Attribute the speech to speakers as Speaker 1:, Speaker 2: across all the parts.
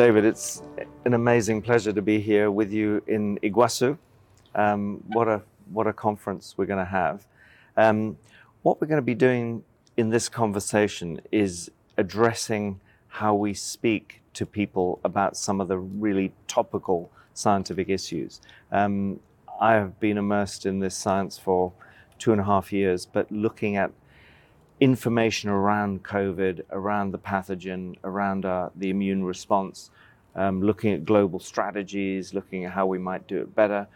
Speaker 1: David, it's an amazing pleasure to be here with you in Iguazu. Um, what a what a conference we're going to have. Um, what we're going to be doing in this conversation is addressing how we speak to people about some of the really topical scientific issues. Um, I have been immersed in this science for two and a half years, but looking at information around COVID, around the pathogen, around uh, the immune response, um, looking at global strategies, looking at how we might do it better.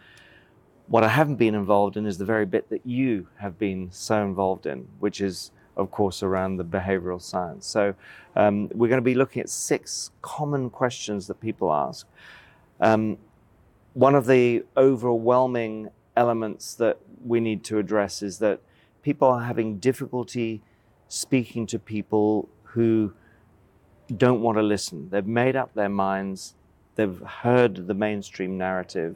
Speaker 1: What I haven't been involved in is the very bit that you have been so involved in, which is, of course, around the behavioral science. So, um, we're going to be looking at six common questions that people ask. Um, one of the overwhelming elements that we need to address is that people are having difficulty speaking to people who don't want to listen. They've made up their minds, they've heard the mainstream narrative.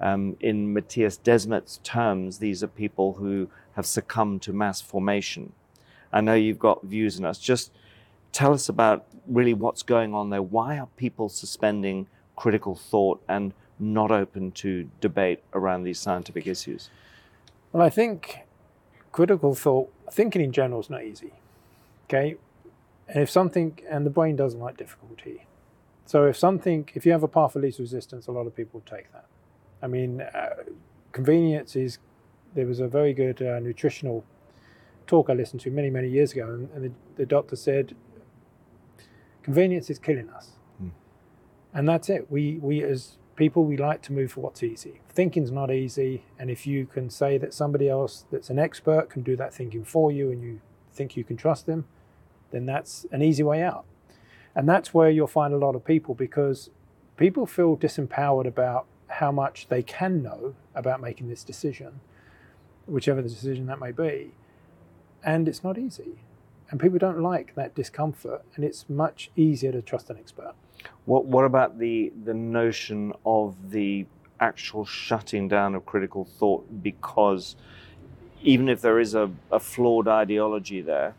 Speaker 1: Um, in Matthias Desmet's terms, these are people who have succumbed to mass formation. I know you've got views on us. Just tell us about really what's going on there. Why are people suspending critical thought and not open to debate around these scientific issues?
Speaker 2: Well, I think critical thought, thinking in general is not easy. Okay? And if something, and the brain doesn't like difficulty. So if something, if you have a path of least resistance, a lot of people take that. I mean, uh, convenience is, there was a very good uh, nutritional talk I listened to many, many years ago, and, and the, the, doctor said, convenience is killing us. Hmm. And that's it. We, we as people, we like to move for what's easy. Thinking's not easy, and if you can say that somebody else that's an expert can do that thinking for you, and you think you can trust them, then that's an easy way out. And that's where you'll find a lot of people because people feel disempowered about how much they can know about making this decision, whichever the decision that may be. And it's not easy. And people don't like that discomfort, and it's much easier to trust an expert.
Speaker 1: What What about the the notion of the actual shutting down of critical thought? Because even if there is a, a flawed ideology there,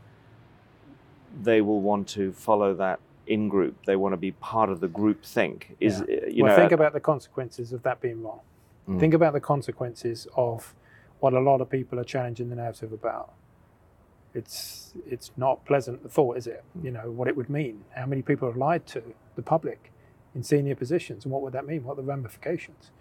Speaker 1: they will want to follow that in group. They want to be part of the group think. Is yeah. you
Speaker 2: well,
Speaker 1: know,
Speaker 2: think about the consequences of that being wrong. Mm. Think about the consequences of what a lot of people are challenging the narrative about it's it's not pleasant the thought, is it? You know what it would mean. How many people have lied to the public in senior positions, and what would that mean? What are the ramifications?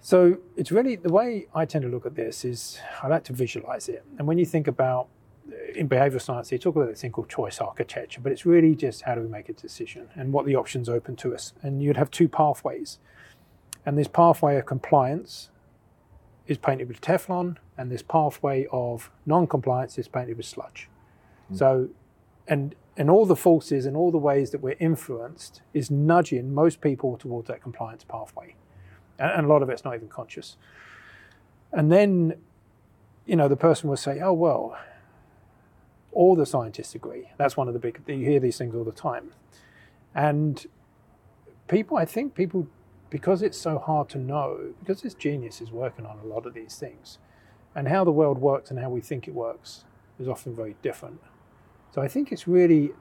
Speaker 2: So it's really the way I tend to look at this is I like to visualize it. And when you think about uh, in behavioral science, they talk about this thing called choice architecture, but it's really just how do we make a decision and what the options open to us. And you'd have two pathways. And this pathway of compliance is painted with Teflon, and this pathway of non-compliance is painted with sludge. Mm. So, and and all the forces and all the ways that we're influenced is nudging most people towards that compliance pathway, and, and a lot of it's not even conscious. And then, you know, the person will say, "Oh well." All the scientists agree. That's one of the big. You hear these things all the time, and people. I think people because it's so hard to know, because this genius is working on a lot of these things, and how the world works and how we think it works is often very different. So I think it's really,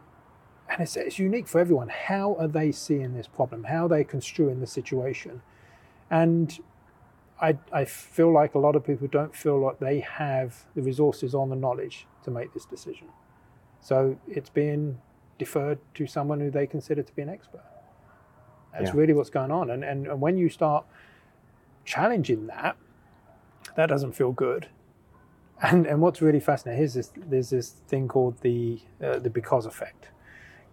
Speaker 2: and it's, it's unique for everyone. How are they seeing this problem? How are they construing the situation? And I, I feel like a lot of people don't feel like they have the resources or the knowledge to make this decision. So it's being deferred to someone who they consider to be an expert. That's yeah. really what's going on. And, and, and when you start challenging that, that doesn't feel good. And, and what's really fascinating is this, there's this thing called the, uh, the because effect.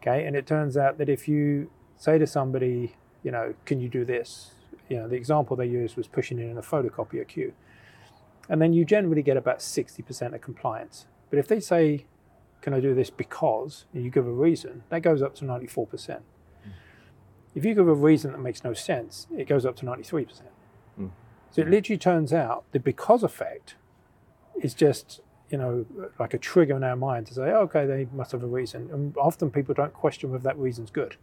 Speaker 2: Okay. And it turns out that if you say to somebody, you know, can you do this? You know, the example they used was pushing in a photocopier queue. And then you generally get about 60% of compliance. But if they say, can I do this because, and you give a reason, that goes up to 94%. If you give a reason that makes no sense, it goes up to 93%. Mm. So it literally turns out the because effect is just, you know, like a trigger in our mind to say, oh, okay, they must have a reason. And often people don't question whether that reason's good.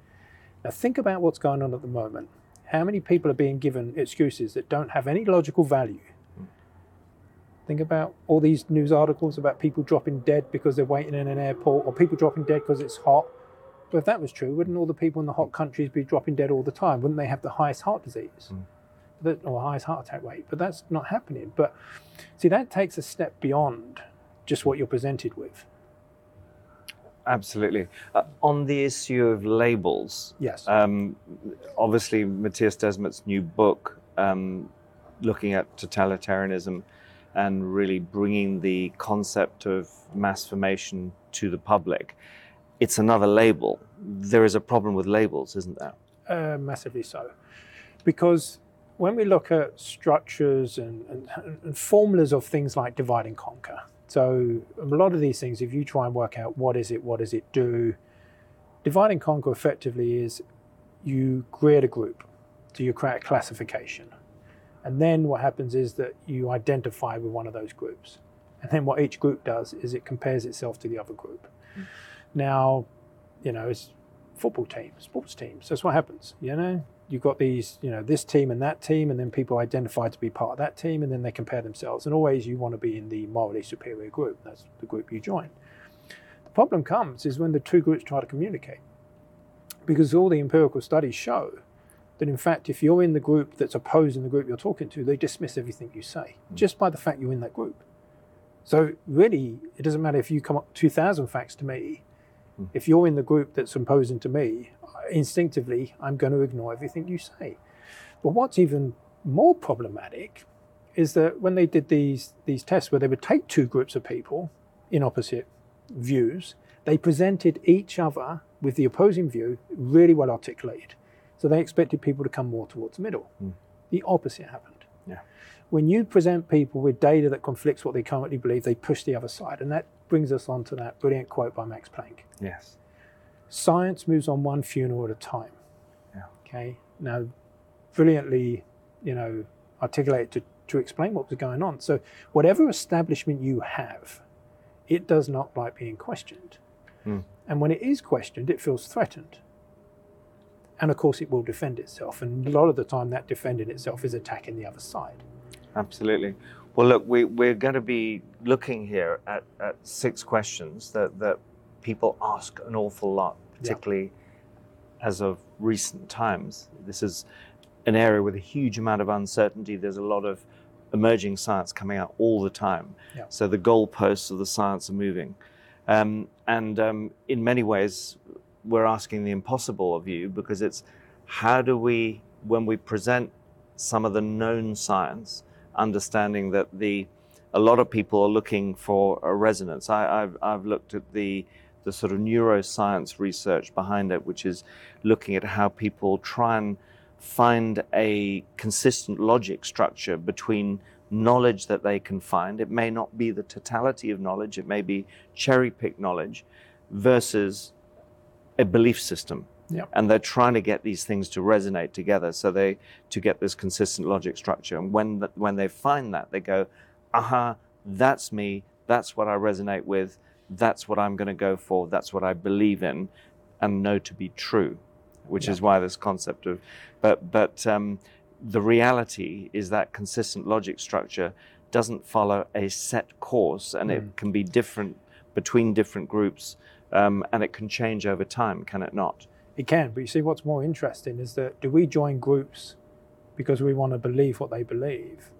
Speaker 2: Now think about what's going on at the moment. How many people are being given excuses that don't have any logical value? Think about all these news articles about people dropping dead because they're waiting in an airport, or people dropping dead because it's hot, But if that was true, wouldn't all the people in the hot countries be dropping dead all the time? Wouldn't they have the highest heart disease?
Speaker 1: Mm.
Speaker 2: That, or highest heart attack rate? But that's not happening. But see, that takes a step beyond just what you're presented with.
Speaker 1: Absolutely. Uh, on the issue of labels,
Speaker 2: Yes.
Speaker 1: um, obviously Matthias Desmet's new book, um, looking at totalitarianism and really bringing the concept of mass formation to the public, it's another label. There is a problem with labels, isn't there?
Speaker 2: Uh, massively so. Because when we look at structures and, and, and formulas of things like divide and conquer, so a lot of these things, if you try and work out what is it, what does it do, divide and conquer effectively is you create a group, so you create a classification. And then what happens is that you identify with one of those groups. And then what each group does is it compares itself to the other group. Mm. Now, you know, it's football team, sports teams. That's what happens. You know, you've got these, you know, this team and that team, and then people identify to be part of that team, and then they compare themselves. And always you want to be in the morally superior group. That's the group you join. The problem comes is when the two groups try to communicate, because all the empirical studies show that in fact, if you're in the group that's opposing the group you're talking to, they dismiss everything you say hmm. just by the fact you're in that group. So really, it doesn't matter if you come up 2,000 facts to me. Mm. If you're in the group that's opposing to me, instinctively, I'm going to ignore everything you say. But what's even more problematic is that when they did these these tests where they would take two groups of people in opposite views, they presented each other with the opposing view really well articulated. So they expected people to come more towards the middle. Mm. The opposite happened.
Speaker 1: Yeah.
Speaker 2: When you present people with data that conflicts what they currently believe, they push the other side. And that brings us on to that brilliant quote by Max Planck
Speaker 1: Yes.
Speaker 2: science moves on one funeral at a time.
Speaker 1: Yeah.
Speaker 2: Okay. Now, brilliantly, you know, articulated to, to explain what was going on. So, whatever establishment you have, it does not like being questioned.
Speaker 1: Hmm.
Speaker 2: And when it is questioned, it feels threatened. And of course, it will defend itself. And a lot of the time, that defending itself is attacking the other side.
Speaker 1: Absolutely. Well, look, we, we're going to be looking here at, at six questions that, that people ask an awful lot, particularly as of recent times. This is an area with a huge amount of uncertainty. There's a lot of emerging science coming out all the time.
Speaker 2: Yeah.
Speaker 1: So the goalposts of the science are moving. Um, and um, in many ways, we're asking the impossible of you because it's how do we, when we present some of the known science, understanding that the a lot of people are looking for a resonance. I, I've, I've looked at the the sort of neuroscience research behind it, which is looking at how people try and find a consistent logic structure between knowledge that they can find. It may not be the totality of knowledge, it may be cherry picked knowledge versus a belief system.
Speaker 2: Yep.
Speaker 1: And they're trying to get these things to resonate together so they to get this consistent logic structure. And when the, when they find that, they go, aha, that's me, that's what I resonate with, that's what I'm going to go for, that's what I believe in and know to be true, which
Speaker 2: Yeah.
Speaker 1: is why this concept of, but, but um, the reality is that consistent logic structure doesn't follow a set course and
Speaker 2: Mm.
Speaker 1: it can be different between different groups um, and it can change over time, can it not?
Speaker 2: It can, but you see, what's more interesting is that do we join groups because we want to believe what they believe?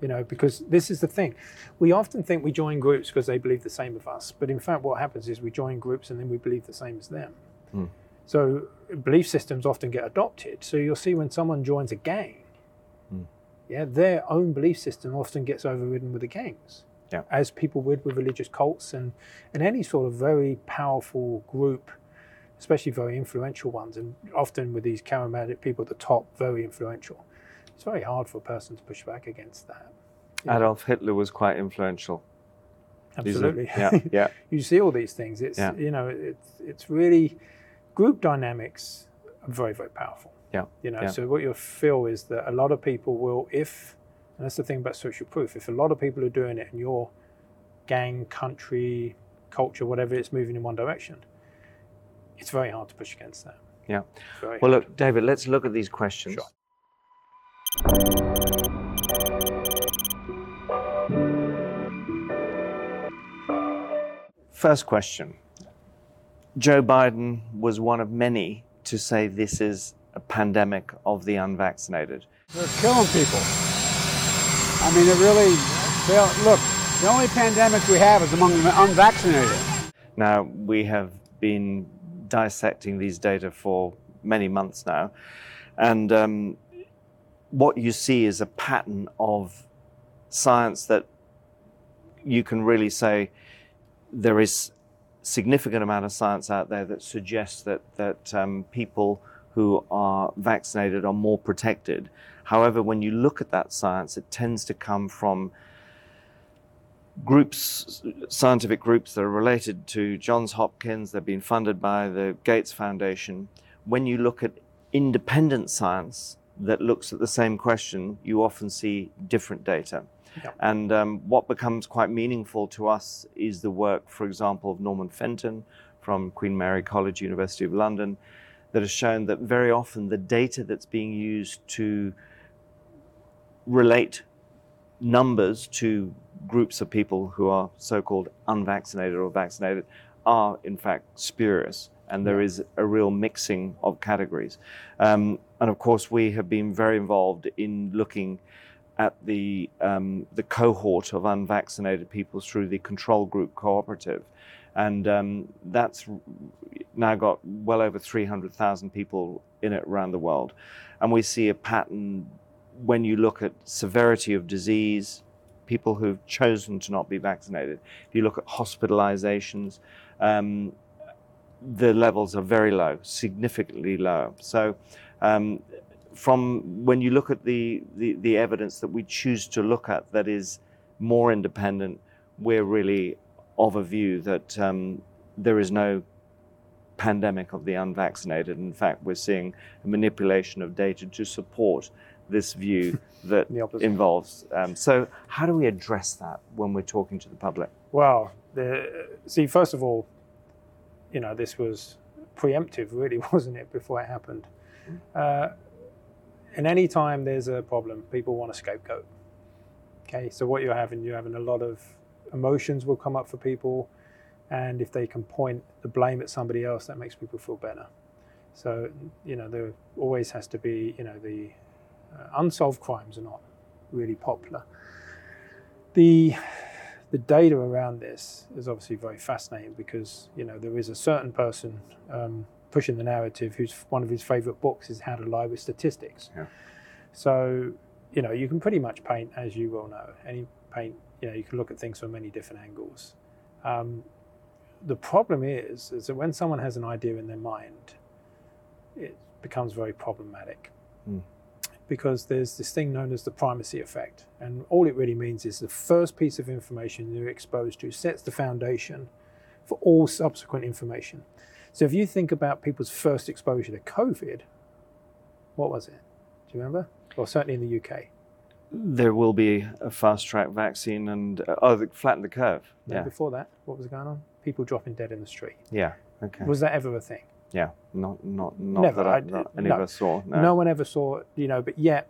Speaker 2: You know, because this is the thing. We often think we join groups because they believe the same of us, but in fact, what happens is we join groups and then we believe the same as them.
Speaker 1: Hmm.
Speaker 2: So belief systems often get adopted. So you'll see when someone joins a gang,
Speaker 1: Hmm.
Speaker 2: yeah, their own belief system often gets overridden with the gangs.
Speaker 1: Yeah.
Speaker 2: As people would with religious cults and, and any sort of very powerful group especially very influential ones, and often with these charismatic people at the top, very influential. It's very hard for a person to push back against that. Yeah.
Speaker 1: Adolf Hitler was quite influential. These are-
Speaker 2: Absolutely.
Speaker 1: yeah, yeah.
Speaker 2: you see all these things. It's
Speaker 1: Yeah.
Speaker 2: you know, it's it's really group dynamics are very very powerful.
Speaker 1: Yeah,
Speaker 2: You know,
Speaker 1: yeah.
Speaker 2: so what you'll feel is that a lot of people will, if and that's the thing about social proof, if a lot of people are doing it and your gang, country, culture, whatever it's moving in one direction, it's very hard to push against that.
Speaker 1: Yeah.
Speaker 2: Very
Speaker 1: Well,
Speaker 2: hard.
Speaker 1: look, David, let's look at these questions.
Speaker 2: Sure.
Speaker 1: First question Joe Biden was one of many to say this is a pandemic of the unvaccinated.
Speaker 3: They're killing people. I mean, it really, look, the only pandemic we have is among the unvaccinated.
Speaker 1: Now, we have been dissecting these data for many months now, and um, what you see is a pattern of science that you can really say there is significant amount of science out there that suggests that that um, people who are vaccinated are more protected. However, when you look at that science, it tends to come from groups, scientific groups that are related to Johns Hopkins. They've been funded by the Gates Foundation. When you look at independent science that looks at the same question, you often see different data. And um, what becomes quite meaningful to us is the work, for example, of Norman Fenton from Queen Mary College, University of London, that has shown that very often the data that's being used to relate numbers to groups of people who are so called unvaccinated or vaccinated are, in fact, spurious. And there is a real mixing of categories. Um, and of course, we have been very involved in looking at the, um, the cohort of unvaccinated people through the control group cooperative. And um, that's now got well over 300,000 people in it around the world. And we see a pattern when you look at severity of disease, people who've chosen to not be vaccinated. If you look at hospitalizations, um, the levels are very low, significantly low. So um, from when you look at the, the, the, evidence that we choose to look at that is more independent, we're really of a view that um, there is no pandemic of the unvaccinated. In fact, we're seeing a manipulation of data to support this view that involves. Um, so, how do we address that when we're talking to the public?
Speaker 2: Well, the, see, first of all, you know, this was preemptive, really, wasn't it, before it happened? Uh, and any time there's a problem, people want a scapegoat. Okay, so what you're having, you're having a lot of emotions will come up for people, and if they can point the blame at somebody else, that makes people feel better. So you know there always has to be you know the unsolved crimes are not really popular. The the data around this is obviously very fascinating because you know there is a certain person um, pushing the narrative, who's one of his favorite books is How to Lie with Statistics. Yeah. So, you know, you can pretty much paint, as you well know, any paint, you know, you can look at things from many different angles. Um, the problem is, is that when someone has an idea in their mind, it becomes very problematic. Mm. Because there's this thing known as the primacy effect. And all it really means is the first piece of information you're exposed to sets the foundation for all subsequent information. So if you think about people's first exposure to COVID, what was it? Do you remember? Well, certainly in the UK.
Speaker 1: There will be a fast track vaccine and uh, oh, flatten the curve.
Speaker 2: Yeah. Before that, what was going on? People dropping dead in the street.
Speaker 1: Yeah. Okay.
Speaker 2: Was that ever a thing?
Speaker 1: Yeah. Not not not Never. that I, not any no. of us saw.
Speaker 2: No. no one ever saw. You know, but yet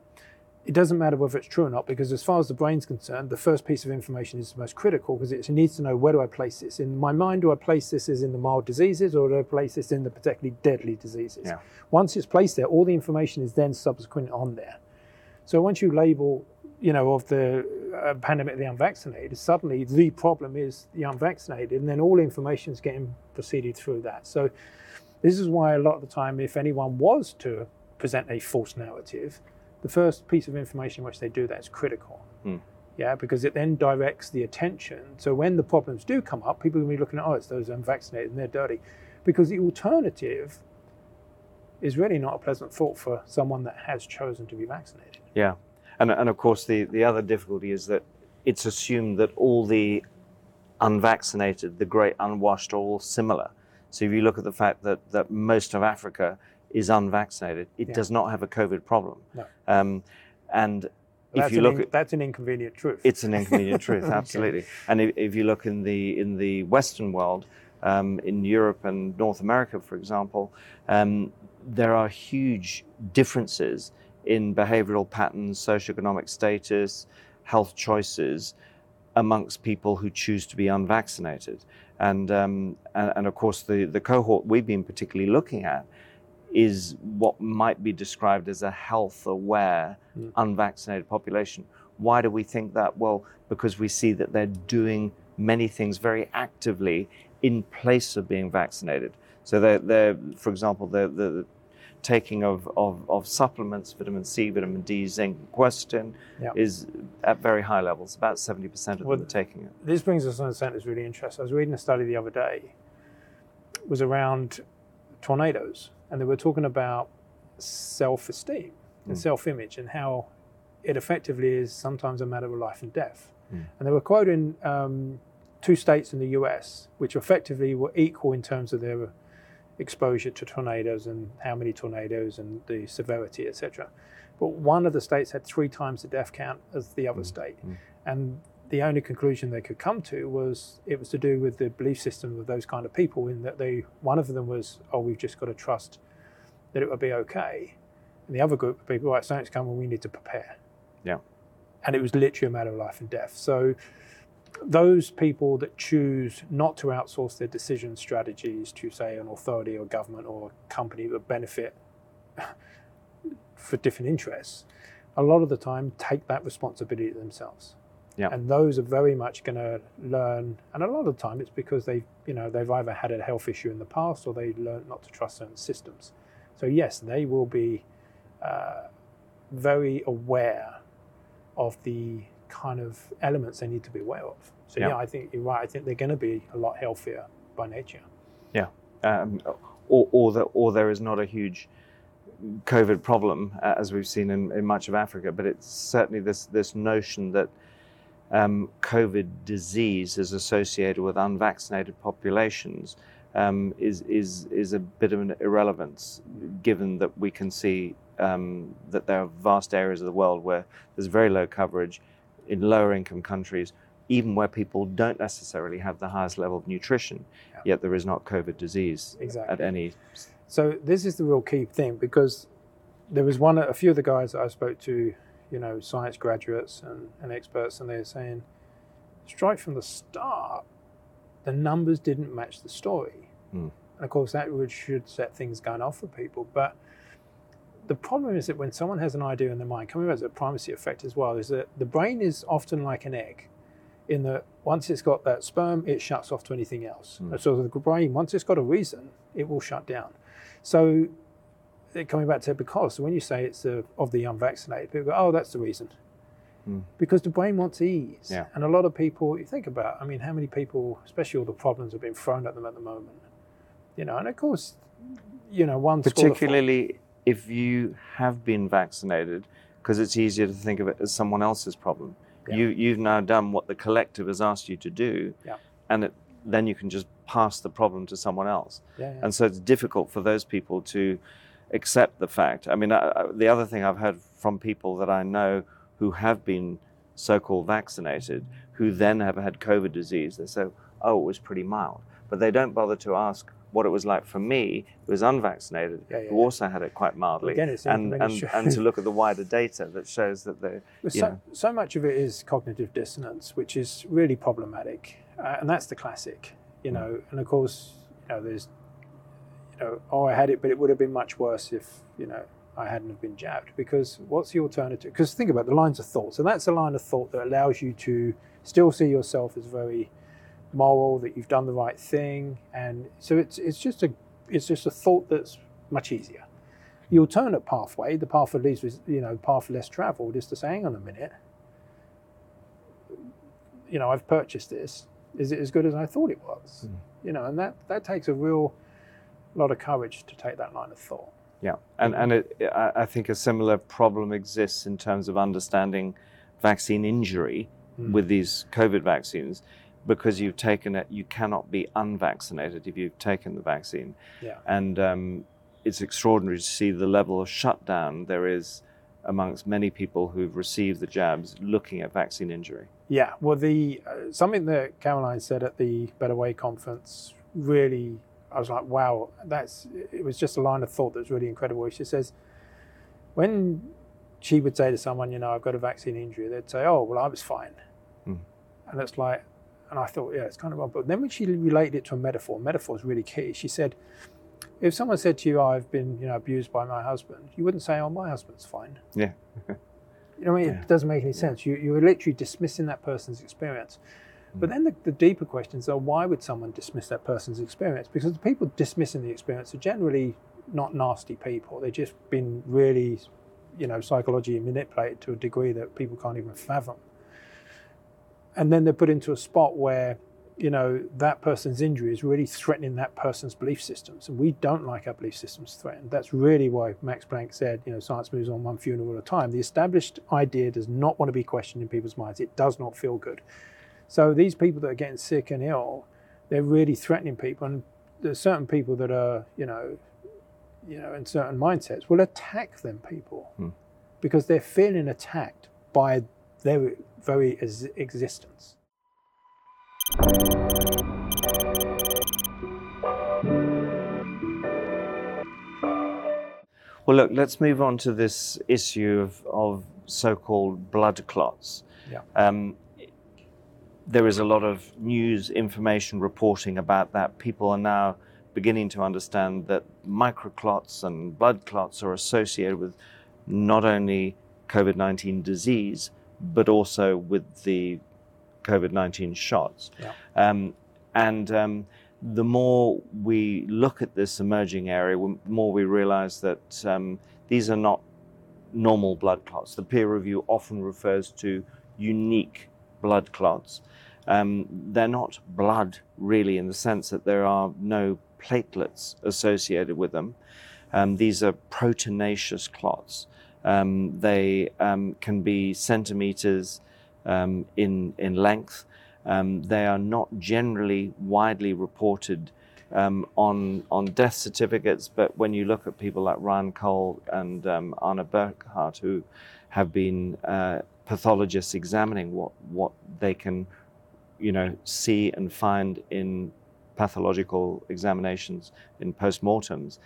Speaker 2: it doesn't matter whether it's true or not because as far as the brain's concerned the first piece of information is the most critical because it needs to know where do i place this in my mind do i place this as in the mild diseases or do i place this in the particularly deadly diseases yeah. once it's placed there all the information is then subsequent on there so once you label you know of the uh, pandemic of the unvaccinated suddenly the problem is the unvaccinated and then all information is getting proceeded through that so this is why a lot of the time if anyone was to present a false narrative the first piece of information in which they do that is critical. Mm. Yeah, because it then directs the attention. So when the problems do come up, people will be looking at, oh, it's those unvaccinated and they're dirty. Because the alternative is really not a pleasant thought for someone that has chosen to be vaccinated.
Speaker 1: Yeah. And, and of course, the, the other difficulty is that it's assumed that all the unvaccinated, the great unwashed, are all similar. So if you look at the fact that, that most of Africa is unvaccinated, it yeah. does not have a COVID problem. No. Um, and if you look
Speaker 2: in,
Speaker 1: at
Speaker 2: that's an inconvenient truth.
Speaker 1: It's an inconvenient truth, absolutely. okay. And if, if, you look in the in the Western world, um, in Europe and North America, for example, um, there are huge differences in behavioral patterns, socioeconomic status, health choices amongst people who choose to be unvaccinated. And, um, and, and, of course, the, the cohort we've been particularly looking at is what might be described as a health aware, mm. unvaccinated population. Why do we think that? Well, because we see that they're doing many things very actively in place of being vaccinated. So they're, they're for example, they're, they're taking of, of, of, supplements, vitamin C, vitamin D, zinc, yep. is at very high levels. About 70% of well, them are taking it.
Speaker 2: This brings us on something that's really interesting. I was reading a study the other day. It was around tornadoes, and they were talking about self-esteem and mm. self-image and how it effectively is sometimes a matter of life and death. Mm. And they were quoting um, two states in the US, which effectively were equal in terms of their exposure to tornadoes and how many tornadoes and the severity, etc. But one of the states had three times the death count as the other mm. state. Mm. And the only conclusion they could come to was it was to do with the belief system of those kind of people in that they one of them was oh we've just got to trust that it would be okay and the other group of people right something's coming we need to prepare
Speaker 1: yeah
Speaker 2: and it was literally a matter of life and death so those people that choose not to outsource their decision strategies to say an authority or government or company that benefit for different interests a lot of the time take that responsibility themselves
Speaker 1: yeah.
Speaker 2: And those are very much going to learn, and a lot of the time it's because they, you know, they've either had a health issue in the past or they learned not to trust certain systems. So yes, they will be uh, very aware of the kind of elements they need to be aware of. So yeah, yeah I think you're right. I think they're going to be a lot healthier by nature.
Speaker 1: Yeah, um, or or, the, or there is not a huge COVID problem uh, as we've seen in, in much of Africa, but it's certainly this this notion that um, COVID disease is associated with unvaccinated populations um, is, is, is a bit of an irrelevance, given that we can see um, that there are vast areas of the world where there's very low coverage in lower income countries, even where people don't necessarily have the highest level of nutrition, yeah. yet there is not COVID disease exactly. at any.
Speaker 2: So this is the real key thing because there was one, a few of the guys that I spoke to you know, science graduates and, and experts, and they're saying, straight from the start, the numbers didn't match the story. Mm. And of course, that would, should set things going off for people. But the problem is that when someone has an idea in their mind, coming back to the primacy effect as well, is that the brain is often like an egg, in that once it's got that sperm, it shuts off to anything else. Mm. So the brain, once it's got a reason, it will shut down. So coming back to it, because when you say it's the, of the unvaccinated, people go, oh, that's the reason. Mm. Because the brain wants ease.
Speaker 1: Yeah.
Speaker 2: And a lot of people, you think about, I mean, how many people, especially all the problems have been thrown at them at the moment. You know, and of course, you know, one
Speaker 1: particularly if you have been vaccinated, because it's easier to think of it as someone else's problem. Yeah. You you've now done what the collective has asked you to do,
Speaker 2: yeah.
Speaker 1: and it, then you can just pass the problem to someone else.
Speaker 2: Yeah,
Speaker 1: and so it's difficult for those people to accept the fact. I mean, uh, the other thing I've heard from people that I know who have been so-called vaccinated, who then have had COVID disease, they say, "Oh, it was pretty mild," but they don't bother to ask what it was like for me, who was unvaccinated,
Speaker 2: yeah, yeah,
Speaker 1: who also had it quite mildly,
Speaker 2: Again,
Speaker 1: and, and, and, to look at the wider data that shows that they.
Speaker 2: So, so, much of it is cognitive dissonance, which is really problematic, uh, and that's the classic, you mm. know. And of course, you know, there's you know, oh, I had it, but it would have been much worse if, you know, I hadn't have been jabbed. Because what's the alternative? Because think about the lines of thought. So that's a line of thought that allows you to still see yourself as very moral, that you've done the right thing, and so it's it's just a it's just a thought that's much easier. The alternate pathway, the path of least, you know, path less travelled, is to say, hang on a minute, you know, I've purchased this. Is it as good as I thought it was? Mm. You know, and that that takes a real lot of courage to take that line of thought.
Speaker 1: Yeah, and and it, I think a similar problem exists in terms of understanding vaccine injury mm. with these COVID vaccines, because you've taken it, you cannot be unvaccinated if you've taken the vaccine.
Speaker 2: Yeah,
Speaker 1: and um, it's extraordinary to see the level of shutdown there is amongst many people who've received the jabs looking at vaccine injury.
Speaker 2: Yeah, well, the uh, something that Caroline said at the Better Way conference really I was like, wow, that's it was just a line of thought that was really incredible. She says, when she would say to someone, you know, I've got a vaccine injury, they'd say, oh, well, I was fine. Mm. And it's like, and I thought, yeah, it's kind of wrong. But then when she related it to a metaphor, metaphor is really key. She said, if someone said to you, I've been you know, abused by my husband, you wouldn't say, oh, my husband's fine.
Speaker 1: Yeah.
Speaker 2: You know, what I mean?
Speaker 1: Yeah.
Speaker 2: it doesn't make any sense. You, you're literally dismissing that person's experience.
Speaker 1: Mm.
Speaker 2: But then the, the deeper questions are why would someone dismiss that person's experience? Because the people dismissing the experience are generally not nasty people. They've just been really, you know, psychologically manipulated to a degree that people can't even fathom. And then they're put into a spot where, you know, that person's injury is really threatening that person's belief systems. And we don't like our belief systems threatened. That's really why Max Planck said, you know, science moves on one funeral at a time. The established idea does not want to be questioned in people's minds. It does not feel good. So these people that are getting sick and ill, they're really threatening people. And there's certain people that are, you know, you know, in certain mindsets will attack them people
Speaker 1: Hmm.
Speaker 2: because they're feeling attacked by their very ex- existence.
Speaker 1: Well, look, let's move on to this issue of, of so called blood clots.
Speaker 2: Yeah.
Speaker 1: Um, there is a lot of news information reporting about that. People are now beginning to understand that microclots and blood clots are associated with not only COVID 19 disease, but also with the COVID 19 shots.
Speaker 2: Yeah.
Speaker 1: Um, and um, the more we look at this emerging area, the more we realize that um, these are not normal blood clots. The peer review often refers to unique blood clots. Um, they're not blood really in the sense that there are no platelets associated with them. Um, these are proteinaceous clots. Um, they um, can be centimeters um, in, in length. Um, they are not generally widely reported um, on, on death certificates, but when you look at people like Ryan Cole and um, Arne Burkhardt, who have been uh, pathologists examining what, what they can you know, see and find in pathological examinations in postmortems,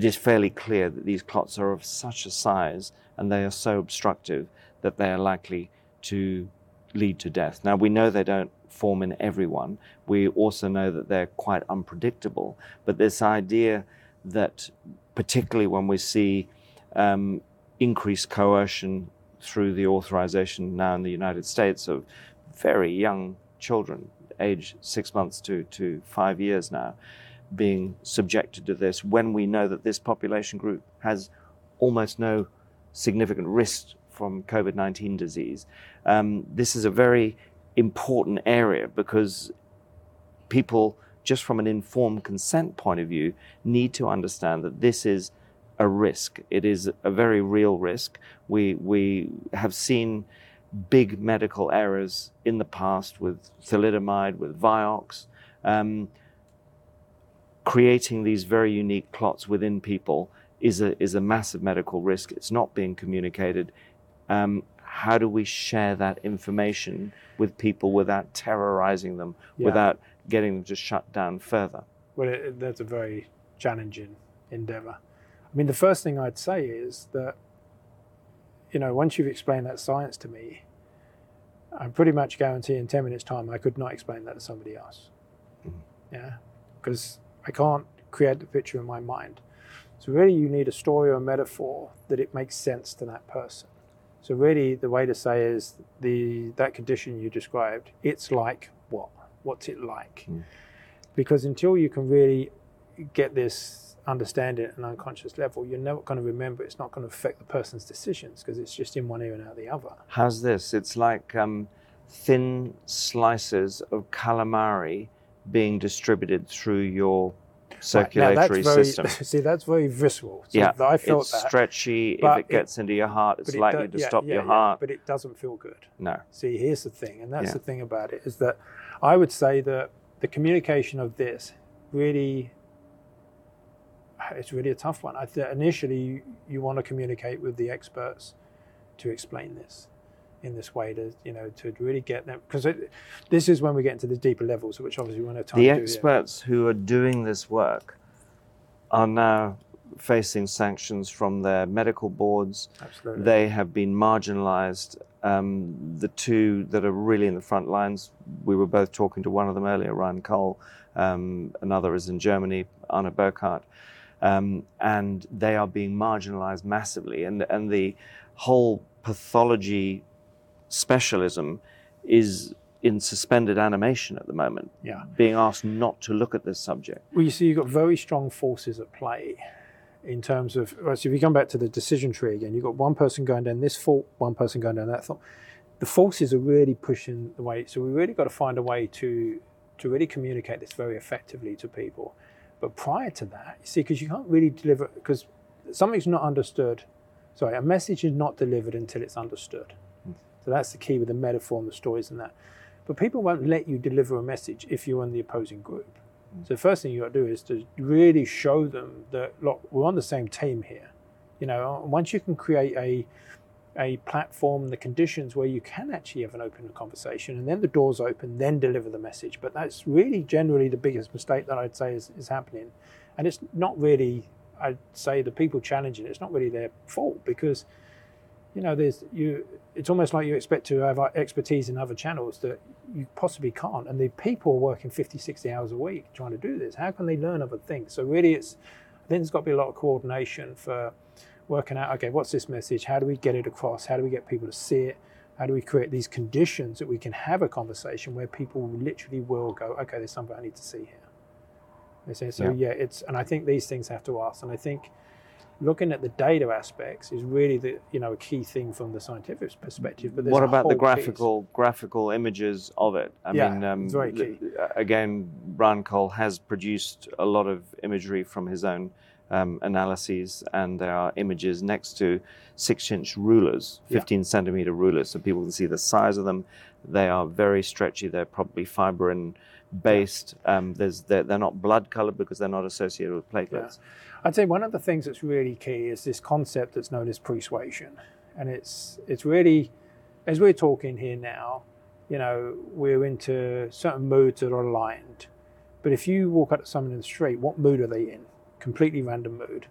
Speaker 1: it is fairly clear that these clots are of such a size and they are so obstructive that they are likely to lead to death. Now, we know they don't form in everyone. We also know that they're quite unpredictable. But this idea that, particularly when we see um, increased coercion through the authorization now in the United States of very young children, age six months to, to five years now, being subjected to this, when we know that this population group has almost no significant risk from COVID 19 disease. Um, this is a very important area because people, just from an informed consent point of view, need to understand that this is a risk. It is a very real risk. We, we have seen big medical errors in the past with thalidomide, with Vioxx, um, creating these very unique clots within people is a, is a massive medical risk. It's not being communicated. Um, how do we share that information with people without terrorizing them,
Speaker 2: Yeah.
Speaker 1: without getting them to shut down further?
Speaker 2: Well, it, that's a very challenging endeavor. I mean, the first thing I'd say is that, you know, once you've explained that science to me, I pretty much guarantee in 10 minutes' time I could not explain that to somebody else.
Speaker 1: Mhm.
Speaker 2: Yeah. Because I can't create the picture in my mind. So, really, you need a story or a metaphor that it makes sense to that person. So, really, the way to say is the that condition you described, it's like what? What's it like?
Speaker 1: Mm.
Speaker 2: Because until you can really get this understanding at an unconscious level, you're never going to remember. It's not going to affect the person's decisions because it's just in one ear and out the other.
Speaker 1: How's this? It's like um, thin slices of calamari being distributed through your
Speaker 2: Right,
Speaker 1: circulatory
Speaker 2: very-
Speaker 1: system.
Speaker 2: See, that's very visceral. So
Speaker 1: yeah,
Speaker 2: I felt
Speaker 1: it's
Speaker 2: that.
Speaker 1: stretchy. If it gets into your heart, it's
Speaker 2: it
Speaker 1: likely to
Speaker 2: yeah,
Speaker 1: stop
Speaker 2: yeah,
Speaker 1: your
Speaker 2: yeah,
Speaker 1: heart.
Speaker 2: but it doesn't feel good.
Speaker 1: no.
Speaker 2: See, here's the thing, and that's the thing about it is that I would say that the communication of this really it's really a tough one. I th- initially you want to communicate with the experts to explain this in this way to you know to really get them because this is when we get into the deeper levels, which obviously we won't have time
Speaker 1: The
Speaker 2: to
Speaker 1: experts who are doing this work are now facing sanctions from their medical boards.
Speaker 2: Absolutely.
Speaker 1: They have been marginalized um, the two that are really in the front lines, we were both talking to one of them earlier, Ryan Cole. Um, another is in Germany, Arne Burkhardt. Um, and they are being marginalized massively. And, and the whole pathology specialism is in suspended animation at the moment,
Speaker 2: Yeah.
Speaker 1: being asked not to look at this subject.
Speaker 2: Well, you see, you've got very strong forces at play in terms of. Right, so if you come back to the decision tree again, you've got one person going down this fault, one person going down that fault. The forces are really pushing the way. So we really got to find a way to to really communicate this very effectively to people. But prior to that, you see, because you can't really deliver because something's not understood. Sorry, a message is not delivered until it's understood. So that's the key with the metaphor and the stories and that. But people won't let you deliver a message if you're in the opposing group. So the first thing you got to do is to really show them that look, we're on the same team here. You know, uh, once you can create a a platform, the conditions where you can actually have an open conversation, and then the doors open, then deliver the message. But that's really generally the biggest mistake that I'd say is, is happening, and it's not really. I'd say the people challenging it, it's not really their fault because you know there's you it's almost like you expect to have expertise in other channels that you possibly can't and the people are working 50 60 hours a week trying to do this. How can they learn other things? So really it's i think there's got to be a lot of coordination for working out okay what's this message? How do we get it across? How do we get people to see it? How do we create these conditions that we can have a conversation where people literally will go okay there's something i need to see here. They say so
Speaker 1: Yeah.
Speaker 2: yeah it's and i think these things have to ask and i think looking at the data aspects is really the you know a key thing from the scientific perspective. But
Speaker 1: what about the
Speaker 2: whole piece.
Speaker 1: graphical graphical images of it? I
Speaker 2: Yeah,
Speaker 1: mean, um,
Speaker 2: very key.
Speaker 1: uh, again, Ryan Cole has produced a lot of imagery from his own um, analyses, and there are images next to six-inch rulers, 15 centimeter rulers, so people can see the size of them. They are very stretchy. They're probably fibrin based. Um, there's they're, they're not blood colored because they're not associated with platelets.
Speaker 2: I'd say one of the things that's really key is this concept that's known as persuasion, and it's it's really as we're talking here now, you know, we're into certain moods that are aligned. But if you walk up to someone in the street, what mood are they in? Completely random mood.